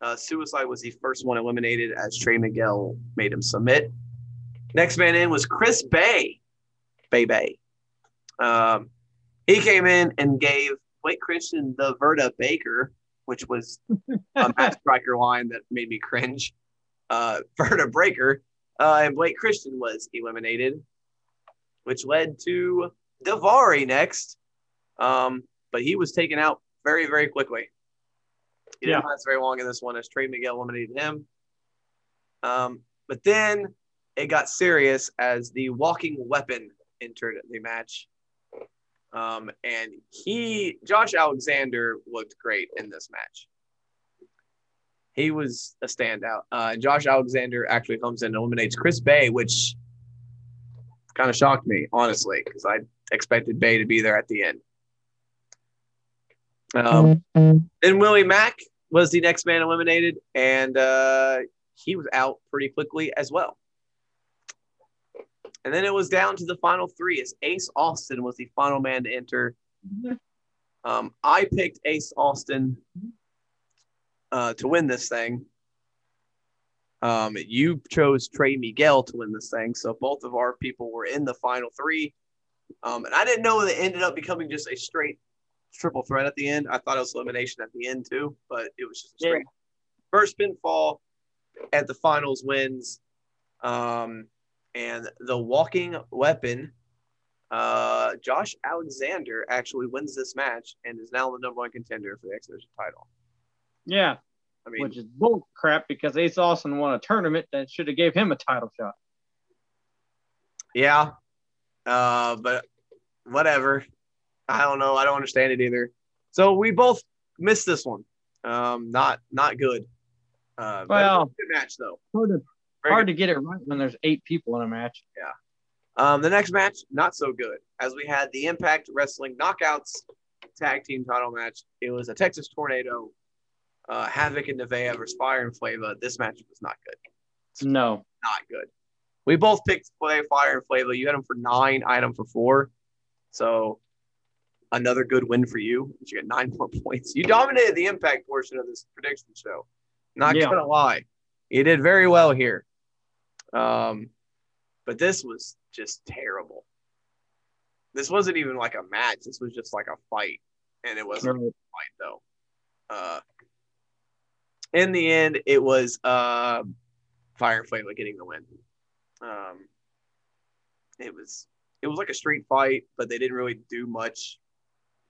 Uh, Suicide was the first one eliminated as Trey Miguel made him submit. Next man in was Chris Bey, Bay Bay. Um, he came in and gave Blake Christian the Verta Baker, which was a Matt Striker line that made me cringe. Uh, Verta Breaker, uh, and Blake Christian was eliminated, which led to Daivari next. Um, but he was taken out very, very quickly. He didn't Yeah. last very long in this one as Trey Miguel eliminated him. Um, but then it got serious as the walking weapon entered the match. Um, and he, Josh Alexander, looked great in this match. He was a standout. Uh, Josh Alexander actually comes in and eliminates Chris Bey, which kind of shocked me, honestly, because I expected Bey to be there at the end. Um, then Willie Mack was the next man eliminated, and uh, he was out pretty quickly as well. And then it was down to the final three as Ace Austin was the final man to enter. Um, I picked Ace Austin uh, to win this thing. Um, you chose Trey Miguel to win this thing, so both of our people were in the final three. Um, and I didn't know that it ended up becoming just a straight triple threat at the end. I thought it was elimination at the end too, but it was just a straight first pinfall at the finals wins. Um, and the walking weapon, uh, Josh Alexander actually wins this match and is now the number one contender for the X Division title. Yeah, I mean, which is bull crap because Ace Austin won a tournament that should have gave him a title shot. yeah, uh, but whatever. I don't know. I don't understand it either. So we both missed this one. Um, not not good. Uh, Well- good match though. Hard to, hard to get it right when there's eight people in a match. Yeah. Um, the next match, not so good, as we had the Impact Wrestling Knockouts Tag Team Title match. It was a Texas Tornado, uh, Havoc and Nevaeh versus Fire and Flava. This match was not good. No. Not good. We both picked play Fire and Flava. You had them for nine, I had them for four. So another good win for you. You get nine more points. You dominated the Impact portion of this prediction show. Not Yeah. gonna lie, you did very well here. Um, but this was just terrible. This wasn't even like a match. This was just like a fight, and it wasn't Right. fight though. Uh, in the end, it was uh, Fire and Flava getting the win. Um, it was it was like a street fight, but they didn't really do much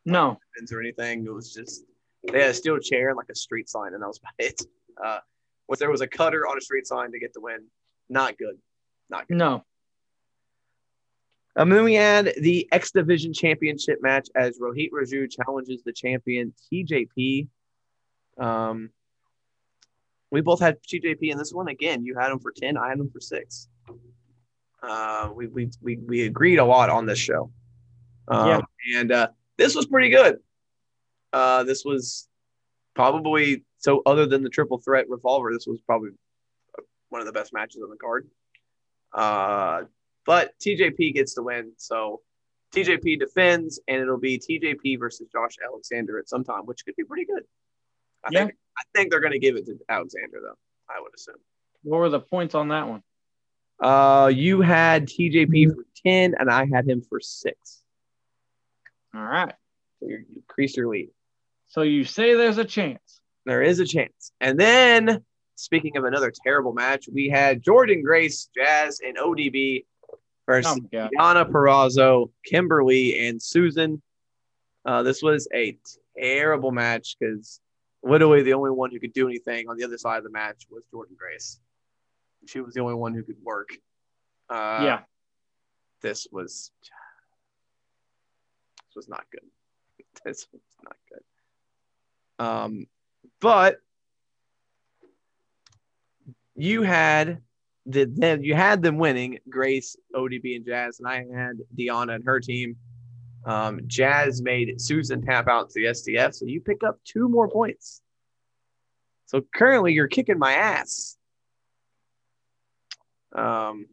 No. or anything. It was just they had a steel chair and like a street sign, and that was about it. Uh, was there was a cutter on a street sign to get the win. Not good. Not good. No. Um, then we had the X Division Championship match as Rohit Raju challenges the champion TJP. Um, we both had TJP in this one. Again, you had him for 10, I had him for six. Uh, we, we, we, we agreed a lot on this show. Um, Yeah. And uh, this was pretty good. Uh, this was probably, so other than the triple threat revolver, this was probably one of the best matches on the card. Uh, but TJP gets the win. So TJP defends, and it'll be TJP versus Josh Alexander at some time, which could be pretty good. I Yeah. think I think they're going to give it to Alexander though. I would assume. What were the points on that one? Uh, you had TJP for ten, and I had him for six. All right. So you increase your lead. So you say there's a chance. There is a chance. And then, speaking of another terrible match, we had Jordynne Grace, Jazz, and ODB versus Oh. Yana Purrazzo, Kimberly, and Susan. Uh, this was a terrible match because literally the only one who could do anything on the other side of the match was Jordynne Grace. She was the only one who could work. Uh, yeah. This was was not good. This was not good. Um, but you had the then you had them winning Grace, ODB, and Jazz, and I had Deonna and her team. Um, Jazz made Susan tap out to the STF, so you pick up two more points. So currently, you're kicking my ass um,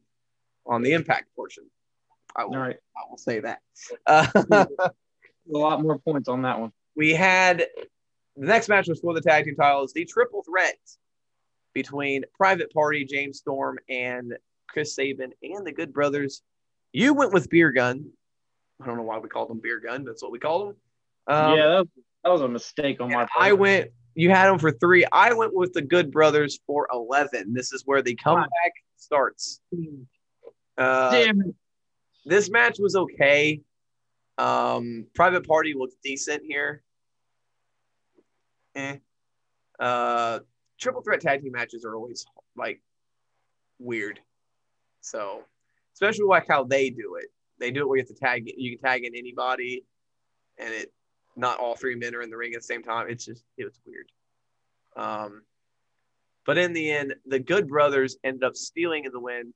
on the impact portion. I will, All right. I will say that. Uh, A lot more points on that one. we had the next match was for the tag team titles, the triple threat between Private Party, James Storm, and Chris Sabin and the Good Brothers. You went with Beer Gun. I don't know why we called them Beer Gun. That's what we called them. Um, yeah, that was, that was a mistake on my part. I went. You had them for three. I went with the Good Brothers for eleven. This is where the comeback starts. Uh, Damn it. This match was okay. Um, Private Party looks decent here. Eh. Uh, triple threat tag team matches are always like weird. So, especially like how they do it. They do it where you have to tag. You can tag in anybody, and it not all three men are in the ring at the same time. It's just it was weird. Um, but in the end, the Good Brothers ended up stealing in the win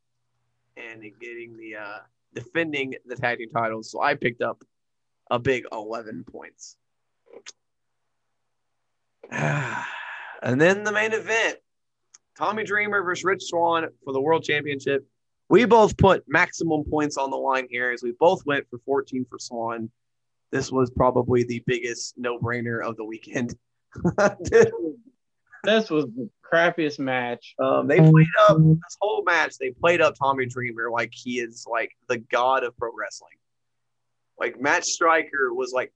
and getting the uh, defending the tag team titles. So I picked up a big 11 points. and then the main event Tommy Dreamer versus Rich Swann for the world championship. We both put maximum points on the line here as we both went for 14 for Swann. This was probably the biggest no brainer of the weekend. This was the crappiest match. Um, they played up this whole match. They played up Tommy Dreamer like he is like the god of pro wrestling. Like Matt Striker was like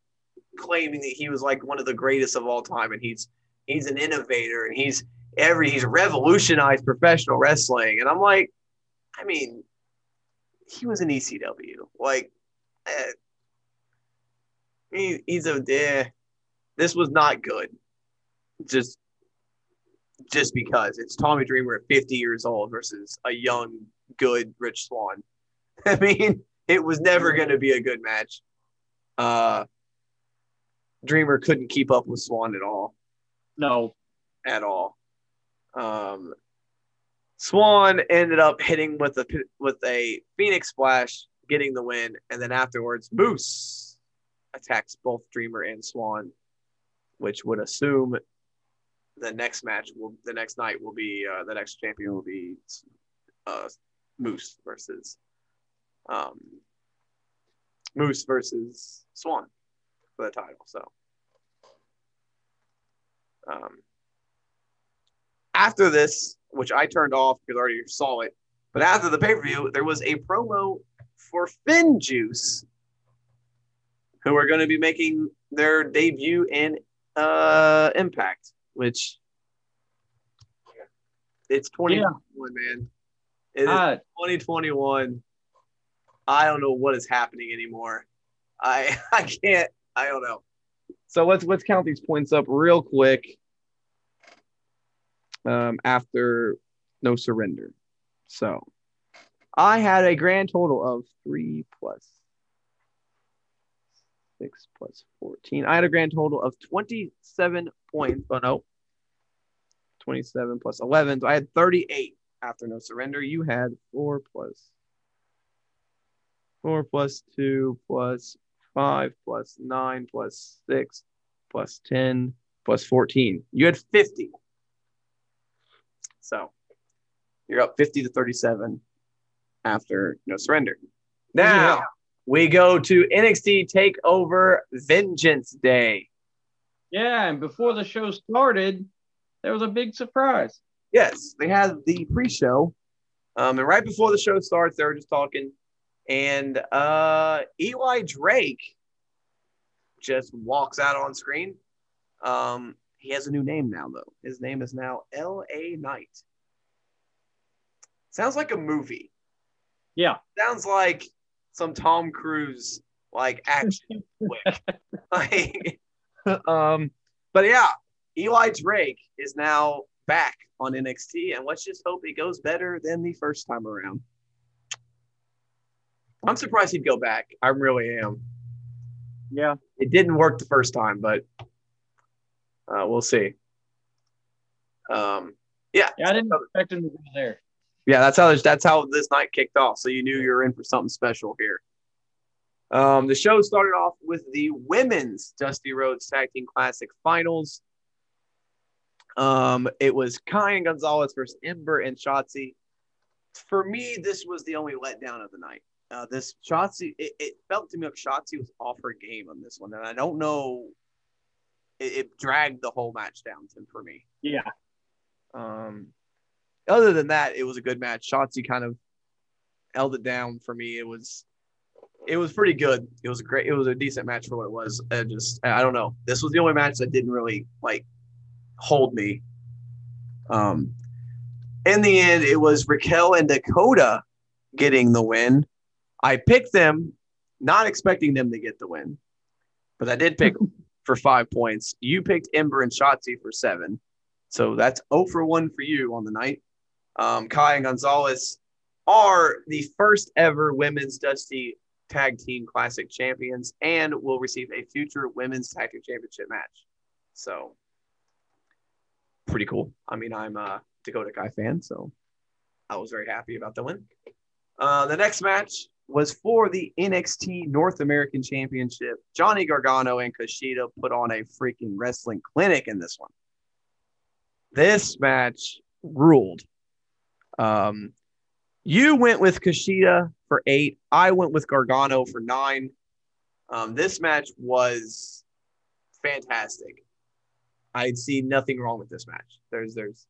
claiming that he was like one of the greatest of all time, and he's he's an innovator, and he's every he's revolutionized professional wrestling. And I'm like, I mean, he was an ECW. Like, eh, he, he's a eh, this was not good. Just just because it's Tommy Dreamer at 50 years old versus a young, good Rich Swann. I mean, it was never going to be a good match. Uh, Dreamer couldn't keep up with Swann at all, No. at all. Um, Swann ended up hitting with a with a Phoenix Splash, getting the win, and then afterwards, Moose attacks both Dreamer and Swann, which would assume the next match will the next night will be uh, the next champion will be uh, Moose versus um, Moose versus Swann for the title. So um, after this, which I turned off because I already saw it, but after the pay per view, there was a promo for FinJuice, who are going to be making their debut in uh, Impact which it's 2021, man. It is I, 2021. I don't know what is happening anymore. I I can't. I don't know. So let's let's count these points up real quick. Um, after no surrender. So I had a grand total of three plus six plus 14. I had a grand total of 27 points. Oh, no. 27 plus 11. So I had 38 after no surrender. You had four plus four plus two plus five plus nine plus six plus 10 plus 14. You had 50. So you're up 50 to 37 after no surrender. Now Yeah. we go to NXT Takeover Vengeance Day. yeah, and before the show started, there was a big surprise. Yes, they had the pre-show, um, and right before the show starts, they were just talking, and uh, Eli Drake just walks out on screen. Um, he has a new name now, though. His name is now L.A. Knight. Sounds like a movie. Yeah. Sounds like some Tom Cruise like action flick. like, um, but yeah, Eli Drake is now back on NXT, and let's just hope it goes better than the first time around. I'm surprised he'd go back. I really am. Yeah. It didn't work the first time, but uh, we'll see. Um, yeah, Yeah, I didn't expect him to be there. yeah, that's how that's how this night kicked off. So you knew you were in for something special here. Um, the show started off with the women's Dusty Rhodes Tag Team Classic Finals. Um, it was Kai Gonzalez versus Ember and Shotzi. For me, this was the only letdown of the night. Uh, this Shotzi, it, it, felt to me like Shotzi was off her game on this one, and I don't know. It, it dragged the whole match down to, for me. Yeah. Um, other than that, it was a good match. Shotzi kind of held it down for me. It was it was pretty good. It was a great. It was a decent match for what it was. I just I don't know. This was the only match that didn't really like hold me. Um, in the end, it was Raquel and Dakota getting the win. I picked them, not expecting them to get the win, but I did pick for five points. You picked Ember and Shotzi for seven, so that's 0 for one for you on the night. Um, Kai and Gonzalez are the first ever women's Dusty Tag Team Classic champions and will receive a future women's tag team championship match. So pretty cool. I mean, I'm a Dakota Kai fan, so I was very happy about the win. Uh, the next match was for the NXT North American Championship. Johnny Gargano and Kushida put on a freaking wrestling clinic in this one. This match ruled. Um, you went with Kushida for eight. I went with Gargano for nine. Um, this match was fantastic. I'd see nothing wrong with this match. There's, there's.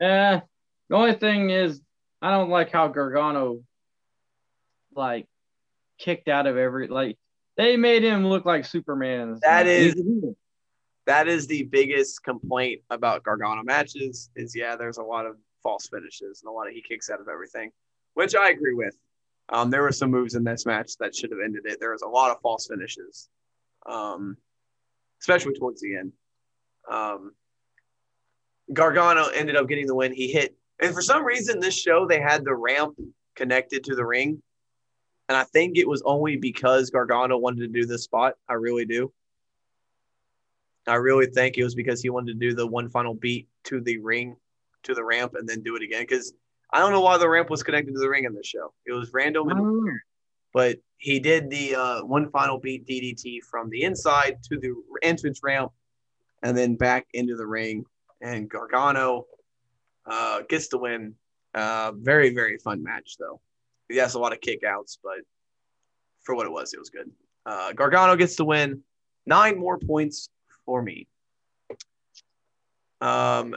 Yeah. The only thing is, I don't like how Gargano, like, kicked out of every like. They made him look like Superman. That is that is the biggest complaint about Gargano matches. Is yeah, there's a lot of false finishes and a lot of he kicks out of everything, which I agree with. Um, there were some moves in this match that should have ended it. There was a lot of false finishes, um, especially towards the end. Um, Gargano ended up getting the win. He hit, and for some reason, this show they had the ramp connected to the ring, and I think it was only because Gargano wanted to do this spot. I really do. I really think it was because he wanted to do the one final beat to the ring, to the ramp, and then do it again. Because I don't know why the ramp was connected to the ring in this show. It was random, and, but he did the uh, one final beat DDT from the inside to the entrance ramp, and then back into the ring. And Gargano uh, gets the win. Uh, very very fun match though. He has a lot of kickouts, but for what it was, it was good. Uh, Gargano gets the win. Nine more points for me. Um,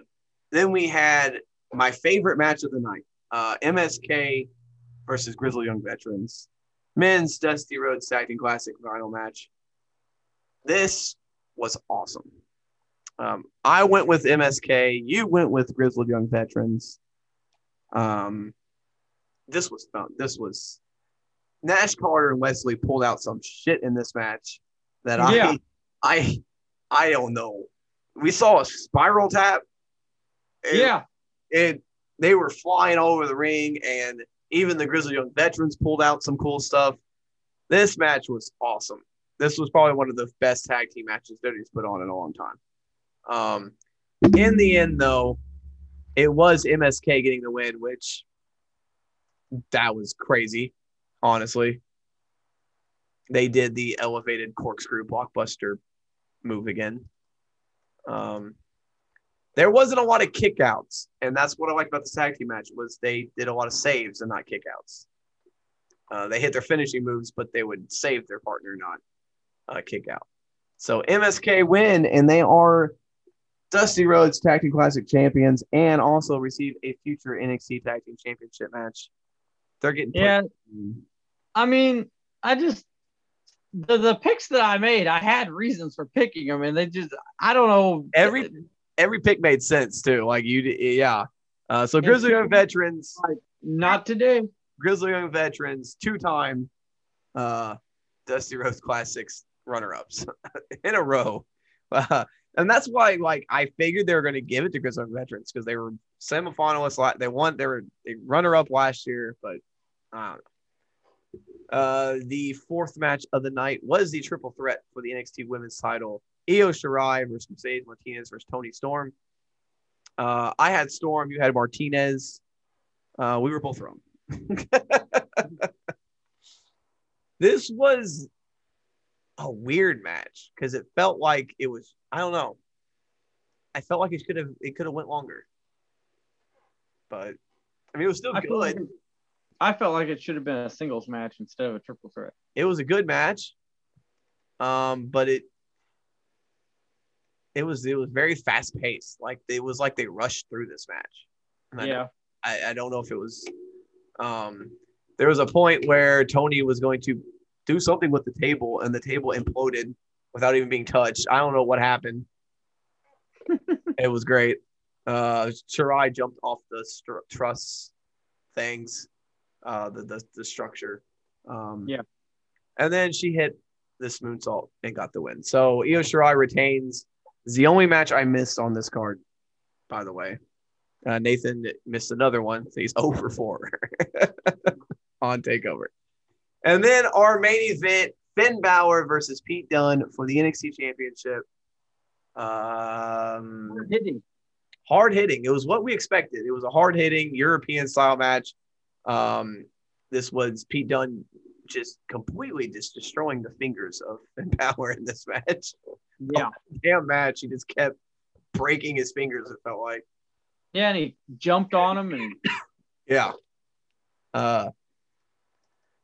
then we had my favorite match of the night uh, MSK versus Grizzled Young Veterans. Men's Dusty Tag Team Classic final match. This was awesome. Um, I went with MSK. You went with Grizzled Young Veterans. Um, this was fun. This was Nash Carter and Wes Lee pulled out some shit in this match that yeah. I I I don't know. We saw a spiral tap. yeah. and they were flying all over the ring, and even the Grizzled Young veterans pulled out some cool stuff. This match was awesome. This was probably one of the best tag team matches WWE's put on in a long time. Um, in the end, though, it was MSK getting the win, which that was crazy, honestly. They did the elevated corkscrew blockbuster move again. Um, there wasn't a lot of kickouts, and that's what I like about the tag team match was they did a lot of saves and not kickouts. Uh, they hit their finishing moves, but they would save their partner, not uh, kick out. So MSK win, and they are Dusty Rhodes Tag Team Classic champions, and also receive a future NXT Tag Team Championship match. They're getting yeah. I mean, I just the the picks that I made, I had reasons for picking them, and they just I don't know every every pick made sense too. Like you, yeah. Uh, so Grizzled Young veterans, not today. Grizzled Young veterans, two time uh, Dusty Rhodes Classics runner ups in a row. Uh, and that's why, like, I figured they were going to give it to Grizzled Young veterans because they were semifinalists. Like they won. They were runner up last year, but I don't know. Uh, the fourth match of the night was the triple threat for the NXT Women's Title: Io Shirai versus Mercedes Martinez versus Toni Storm. Uh, I had Storm, you had Martinez. Uh, we were both wrong. This was a weird match because it felt like it was. I don't know. I felt like it could have it could have went longer, but I mean it was still I feel like good. it- I felt like it should have been a singles match instead of a triple threat. It was a good match, um, but it it was it was very fast paced. Like it was like they rushed through this match. And I Yeah. I, I don't know if it was um there was a point where Toni was going to do something with the table and the table imploded without even being touched. I don't know what happened. it was great. Uh Shirai jumped off the str- truss things, uh the, the the structure. Um Yeah. And then she hit this moonsault and got the win. So Io Shirai retains. It's the only match I missed on this card, by the way. Uh, Nathan missed another one, so he's over 4 on Takeover. And then our main event: Finn Balor versus Pete Dunne for the NXT Championship. Um, Hitting. hard hitting. It was what we expected. It was a hard hitting European style match. Um, this was Pete Dunne just completely just destroying the fingers of Finn Balor in this match. Yeah. Damn match, he just kept breaking his fingers. It felt like. Yeah, and he jumped on him and Yeah. Uh,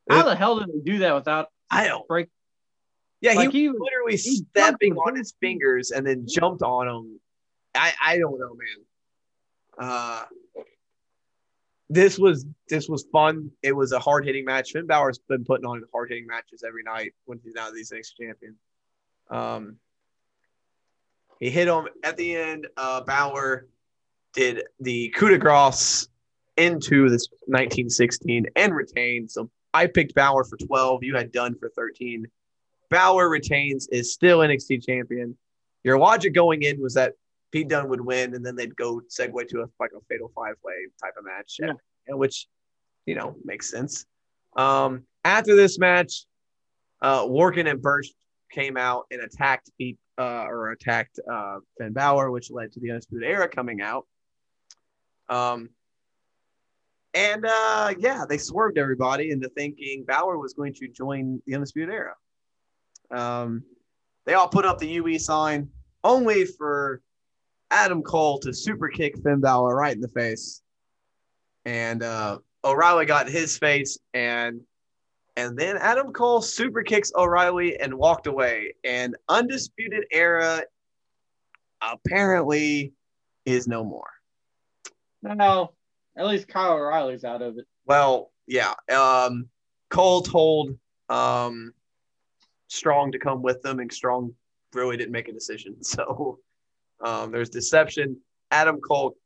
how the hell did he do that without I don't. break Yeah, like he he was literally he stepping on his fingers and then jumped on him. I I don't know, man. Uh, this was this was fun. It was a hard hitting match. Finn Balor's been putting on hard hitting matches every night when he's now the next champion. Um, he hit him at the end. Uh, Balor did the coup de grace into this 1916 and retained. So I picked Balor for 12. You had Dunne for 13. Balor retains, is still NXT champion. Your logic going in was that Pete Dunne would win, and then they'd go segue to a like a fatal five way type of match, Yeah. and which you know makes sense. Um, after this match, uh, and Burst came out and attacked Pete uh, or attacked uh, Finn Balor, which led to the Undisputed Era coming out. Um, and uh, yeah, they swerved everybody into thinking Balor was going to join the Undisputed Era. Um, they all put up the UE sign, only for Adam Cole to super kick Finn Balor right in the face. And uh, O'Reilly got his face, and and then Adam Cole super kicks O'Reilly and walked away. And Undisputed Era apparently is no more. no, at least Kyle O'Reilly's out of it. Well, yeah. Um, Cole told um, Strong to come with them, and Strong really didn't make a decision. So um, there's deception. Adam Cole,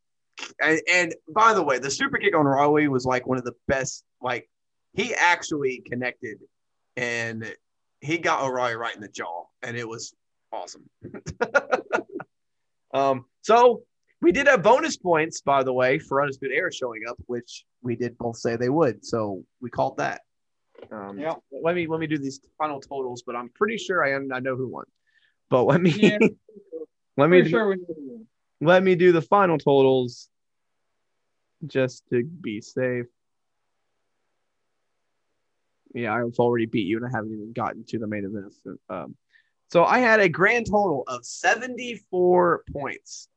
and, and by the way, the super kick on O'Reilly was like one of the best. Like he actually connected, and he got O'Reilly right in the jaw, and it was awesome. um, so we did have bonus points, by the way, for Undisputed Era showing up, which we did both say they would. So we called that. Um, Yeah. Let me let me do these final totals, but I'm pretty sure I am. I know who won. But let me Yeah, let me do, sure we let me do the final totals, just to be safe. Yeah, I've already beat you, and I haven't even gotten to the main event. Um, so I had a grand total of 74 points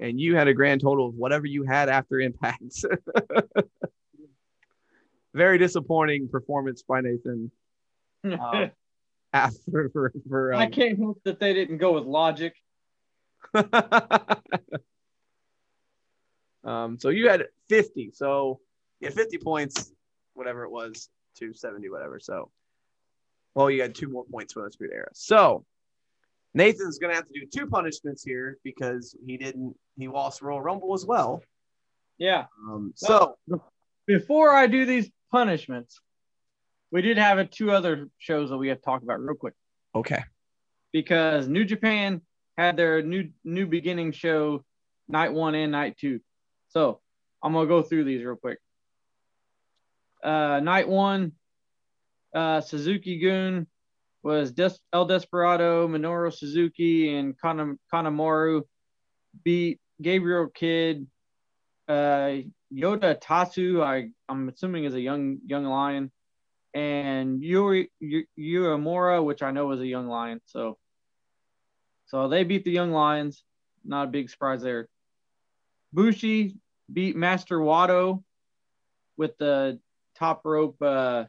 and you had a grand total of whatever you had after impact. Very disappointing performance by Nathan Um, after for, for I um, can't hope that they didn't go with logic. um so you had 50 so you had 50 points whatever it was to 70 whatever so well you had two more points for the speed era so Nathan's gonna have to do two punishments here because he didn't he lost Royal Rumble as well Yeah. um so Before I do these punishments, we did have uh, two other shows that we have to talk about real quick okay because New Japan had their new new beginning show night one and night two. So I'm gonna go through these real quick. Uh, night one, uh, Suzuki Gun was Des- El Desperado, Minoru Suzuki, and Kana- Kanemaru beat Gabriel Kidd, uh, Yota Tsuji. I I'm assuming is a young young lion. and Yuri Uemura, which I know was a young lion. So, so they beat the young lions. Not a big surprise there. Bushi beat Master Wato with the top rope uh,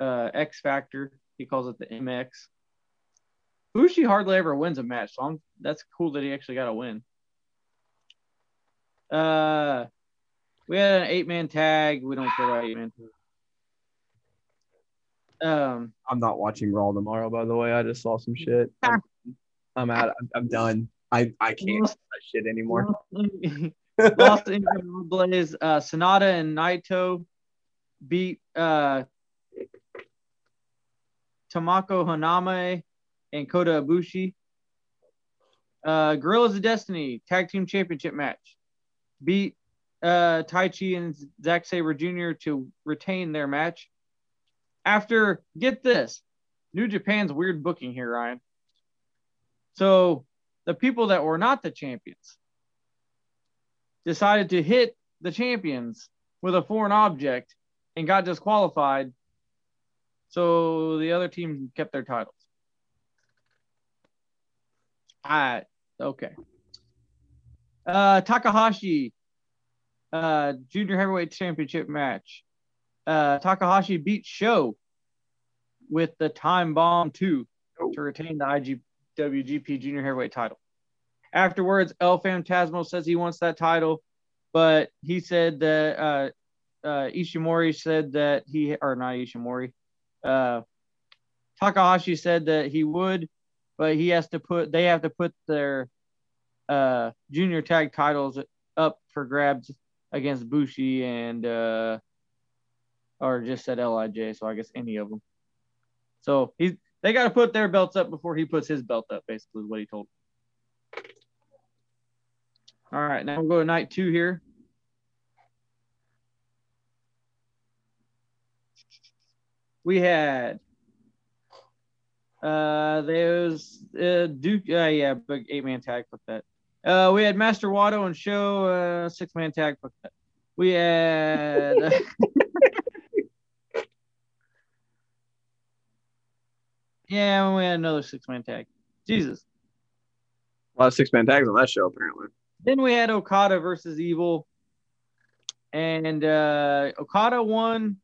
uh, X Factor. He calls it the MX. Bushi hardly ever wins a match, so I'm, that's cool that he actually got a win. Uh, we had an eight man tag. We don't care about eight man. Um, I'm not watching Raw tomorrow. By the way, I just saw some shit. I'm, I'm out. I'm, I'm done. I I can't that shit anymore. Lost in the Blaze. Uh, Sanada and Naito beat uh, Tomoaki Honma and Kota Ibushi. Uh, Guerrillas of Destiny Tag Team Championship match beat uh, Taichi and Zack Sabre Jr. to retain their match. After, get this, New Japan's weird booking here, Ryan. So the people that were not the champions decided to hit the champions with a foreign object and got disqualified. So the other team kept their titles. I okay. Uh, Takahashi, uh, junior heavyweight championship match. Uh, Takahashi beat Show with the time bomb two to retain the IWGP junior heavyweight title. Afterwards, El Phantasmo says he wants that title, but he said that uh, uh, Ishimori said that he, or not Ishimori, uh, Takahashi said that he would, but he has to put, they have to put their uh, junior tag titles up for grabs against Bushi and, uh, or just said Lij, so I guess any of them. So he's, they got to put their belts up before he puts his belt up, basically, is what he told. All right, now we'll go to night two here. We had uh there's uh Duke uh yeah, big eight man tag for that. Uh we had Master Wato and Show. uh six man tag for that. We had Yeah, we had another six man tag. Jesus. A lot of six man tags on that show, apparently. Then we had Okada versus Evil. And uh, Okada won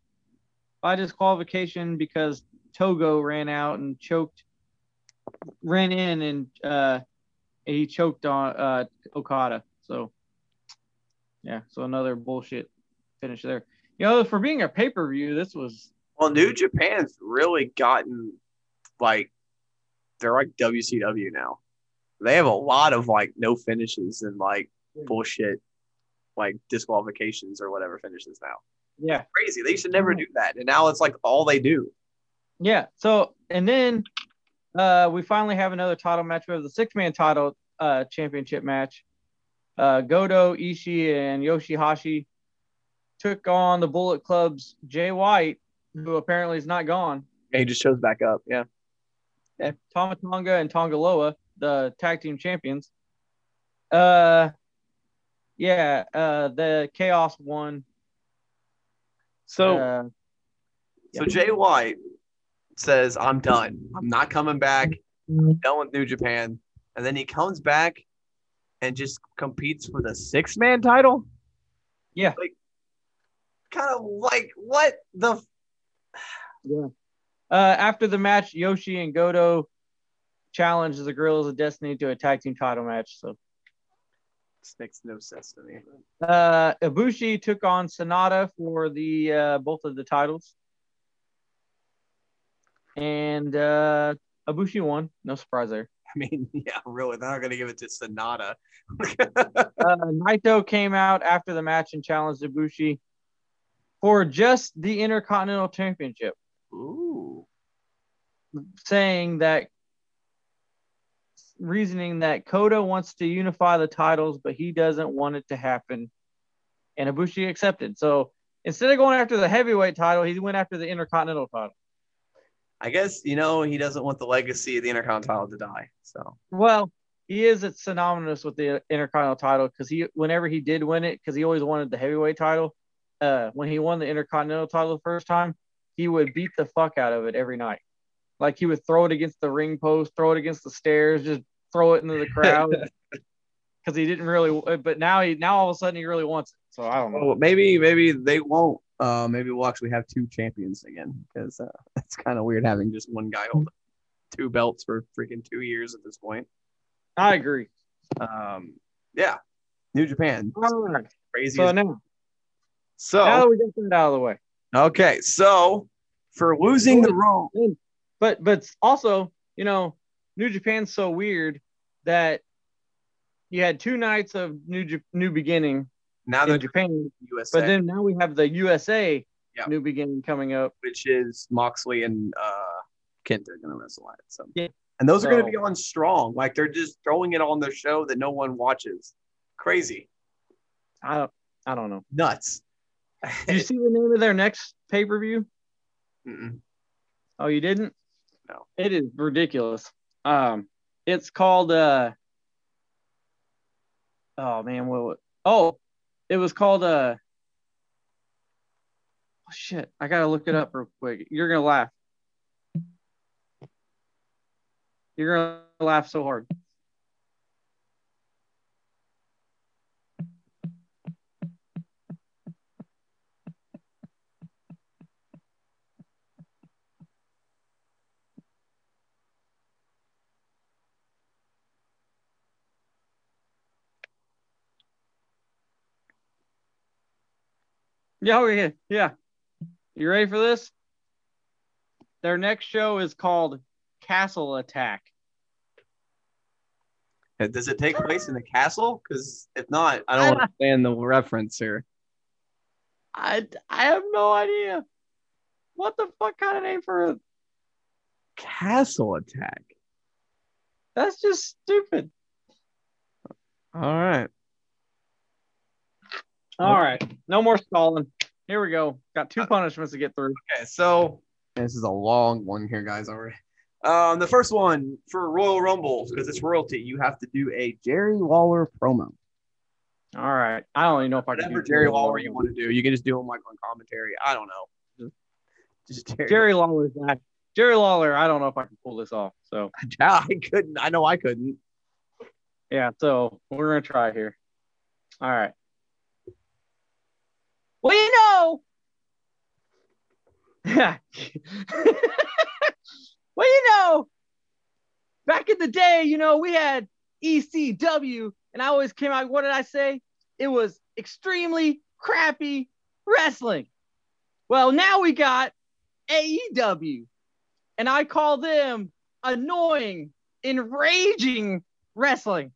by disqualification because Togo ran out and choked, ran in and uh, he choked on uh, Okada. So, yeah, so another bullshit finish there. You know, for being a pay per view, this was. Well, New Japan's really gotten like they're like WCW now. They have a lot of like no finishes and like bullshit like disqualifications or whatever finishes now. Yeah. Crazy. They should never do that. And now it's like all they do. Yeah. So and then uh we finally have another title match. We have the six man title uh championship match. Uh Goto, Ishii, and Yoshihashi took on the Bullet Club's Jay White, who apparently is not gone. Yeah, he just shows back up. Yeah. Yeah, Tama Tonga and Tanga Loa, the tag team champions. Uh, yeah, uh, the Chaos won. So, uh, so yeah. Jay White says, "I'm done. I'm not coming back. I'm done with New Japan." And then he comes back and just competes for the six man title. Yeah, like kind of like what the. yeah. Uh, after the match, Yoshi and Goto challenged the Guerrillas of Destiny to a tag team title match. So makes no sense to me. Uh, Ibushi took on Sanada for the uh, both of the titles, and uh, Ibushi won. No surprise there. I mean, yeah, really, they're not going to give it to Sanada. uh, Naito came out after the match and challenged Ibushi for just the Intercontinental Championship. Ooh. Saying that reasoning that Kota wants to unify the titles, but he doesn't want it to happen. And Ibushi accepted. So instead of going after the heavyweight title, he went after the Intercontinental title. I guess, you know, he doesn't want the legacy of the Intercontinental to die. So, well, he is it's synonymous with the Intercontinental title because he, whenever he did win it, because he always wanted the heavyweight title. Uh, when he won the Intercontinental title the first time, he would beat the fuck out of it every night. Like he would throw it against the ring post, throw it against the stairs, just throw it into the crowd. Because he didn't really, but now he now all of a sudden he really wants it. So I don't know. Well, maybe maybe they won't. Uh, maybe we'll actually have two champions again because uh, it's kind of weird having just one guy hold two belts for freaking two years at this point. I agree. Um, yeah, New Japan, right. crazy. So now, now that we got that out of the way, okay, so for losing the role, but but also, you know, New Japan's so weird that you had two nights of New J- New Beginning now in that Japan, USA, but then now we have the USA Yeah. New Beginning coming up. which is Moxley and uh, Kent are going to wrestle at. So Yeah. and those are going to be on strong. Like they're just throwing it on the show that no one watches. Crazy, I don't I don't know. nuts. Did you see the name of their next pay per view? Oh, you didn't? No. It is ridiculous. Um, it's called uh. Oh man, what? Oh, it was called uh. Oh shit! I gotta look it up real quick. You're gonna laugh. You're gonna laugh so hard. Yeah, okay, yeah. You ready for this? Their next show is called Castle Attack. Does it take place in the castle? Because if not, I don't understand the reference here. I I have no idea. What the fuck kind of name for a Castle attack. that's just stupid. All right. All right. No more stalling. Here we go. Got two punishments to get through. Okay, so this is a long one here, guys. Already. Um, the first one for Royal Rumble because it's royalty. You have to do a Jerry Lawler promo. All right. I don't even know if I can Whatever do Jerry Lawler you want to do, you can just do him like on commentary. I don't know. Just, just Jerry. Jerry Lawler's back. Jerry Lawler, I don't know if I can pull this off. So I couldn't. I know I couldn't. yeah, so we're gonna try here. All right. Well, you know. Well, you know, back in the day, you know, we had ECW, and I always came out. What did I say? It was extremely crappy wrestling. Well, now we got AEW, and I call them annoying, enraging wrestling.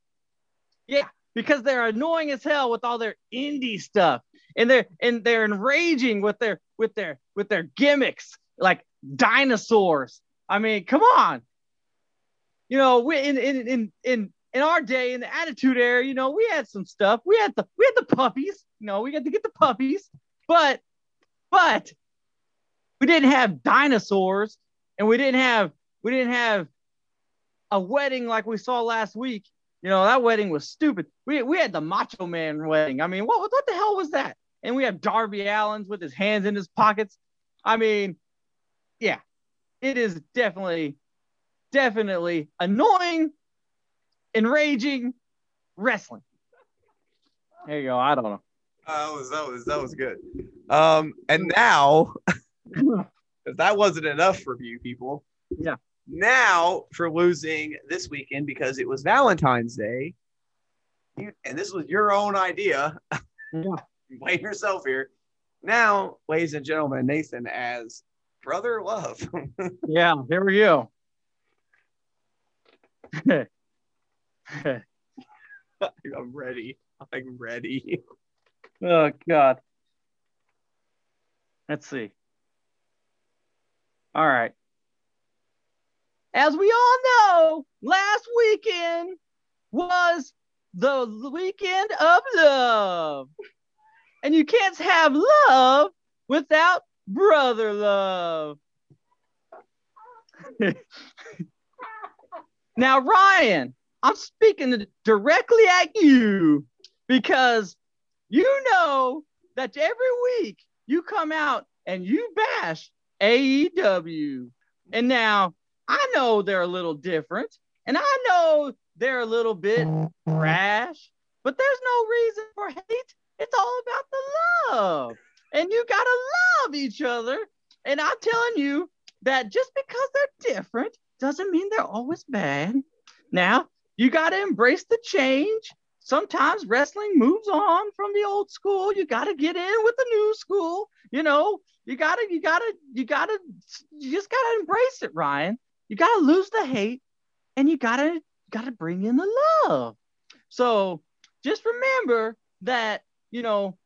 Yeah, because they're annoying as hell with all their indie stuff, and they're and they're enraging with their with their with their gimmicks like dinosaurs. I mean, come on. You know, we in in in in in our day in the Attitude Era, you know, we had some stuff. We had the we had the puppies. You know, we got to get the puppies, but but we didn't have dinosaurs, and we didn't have we didn't have a wedding like we saw last week. You know, that wedding was stupid. We, we had the Macho Man wedding. I mean, what, what the hell was that? And we have Darby Allin's with his hands in his pockets. I mean, yeah, it is definitely, definitely annoying, enraging wrestling. There you go. I don't know. that was that was that was good. Um, and now if that wasn't enough for you people. Yeah. Now for losing this weekend because it was Valentine's Day, you, and this was your own idea. Yeah. Blame yourself here. Now, ladies and gentlemen, Nathan as brother love. Yeah, here we go. I'm ready. I'm ready. Oh God. Let's see. All right. As we all know, last weekend was the weekend of love. And you can't have love without brother love. now, Ryan, I'm speaking directly at you because you know that every week you come out and you bash AEW. And now I know they're a little different, and I know they're a little bit brash, but there's no reason for hate. It's all about the love. And you got to love each other. And I'm telling you that just because they're different doesn't mean they're always bad. Now, you got to embrace the change. Sometimes wrestling moves on from the old school. You got to get in with the new school. You know, you got to, you got to, you got to, you just got to embrace it, Ryan. You got to lose the hate and you got to, got to bring in the love. So just remember that, you know,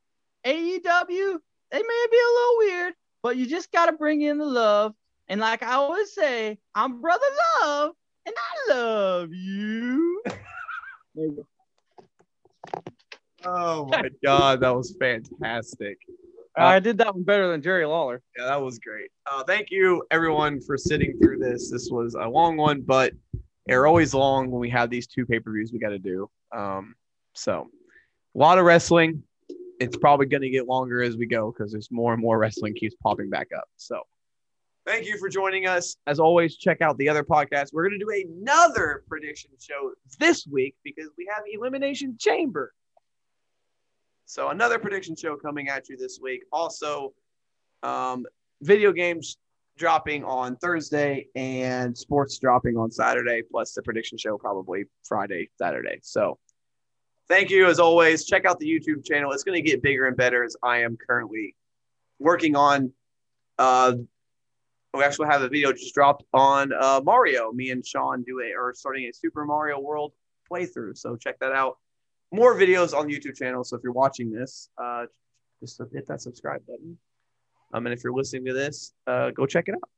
AEW, they may be a little weird, but you just got to bring in the love. And like I always say, I'm brother love and I love you. oh my god, that was fantastic. Uh, I did that one better than Jerry Lawler. Yeah, that was great. Uh, thank you everyone for sitting through this. This was a long one, but they're always long when we have these two pay per views we got to do. Um, so a lot of wrestling. It's probably going to get longer as we go because there's more and more wrestling keeps popping back up. So thank you for joining us. As always, check out the other podcasts. We're going to do another prediction show this week because we have Elimination Chamber. So another prediction show coming at you this week. Also, um, video games dropping on Thursday and sports dropping on Saturday, plus the prediction show probably Friday, Saturday. So thank you as always. Check out the YouTube channel. It's going to get bigger and better as I am currently working on. Uh, we actually have a video just dropped on uh, Mario. Me and Sean do a or starting a Super Mario World playthrough. So check that out. More videos on the YouTube channel. So if you're watching this, uh, just hit that subscribe button. Um, and if you're listening to this, uh, go check it out.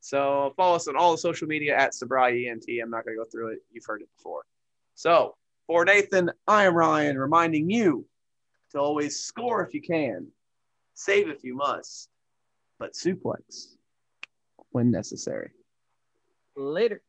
So follow us on all the social media at Sobriety ENT. I'm not going to go through it. You've heard it before. So for Nathan, I am Ryan, reminding you to always score if you can, save if you must, but suplex when necessary. Later.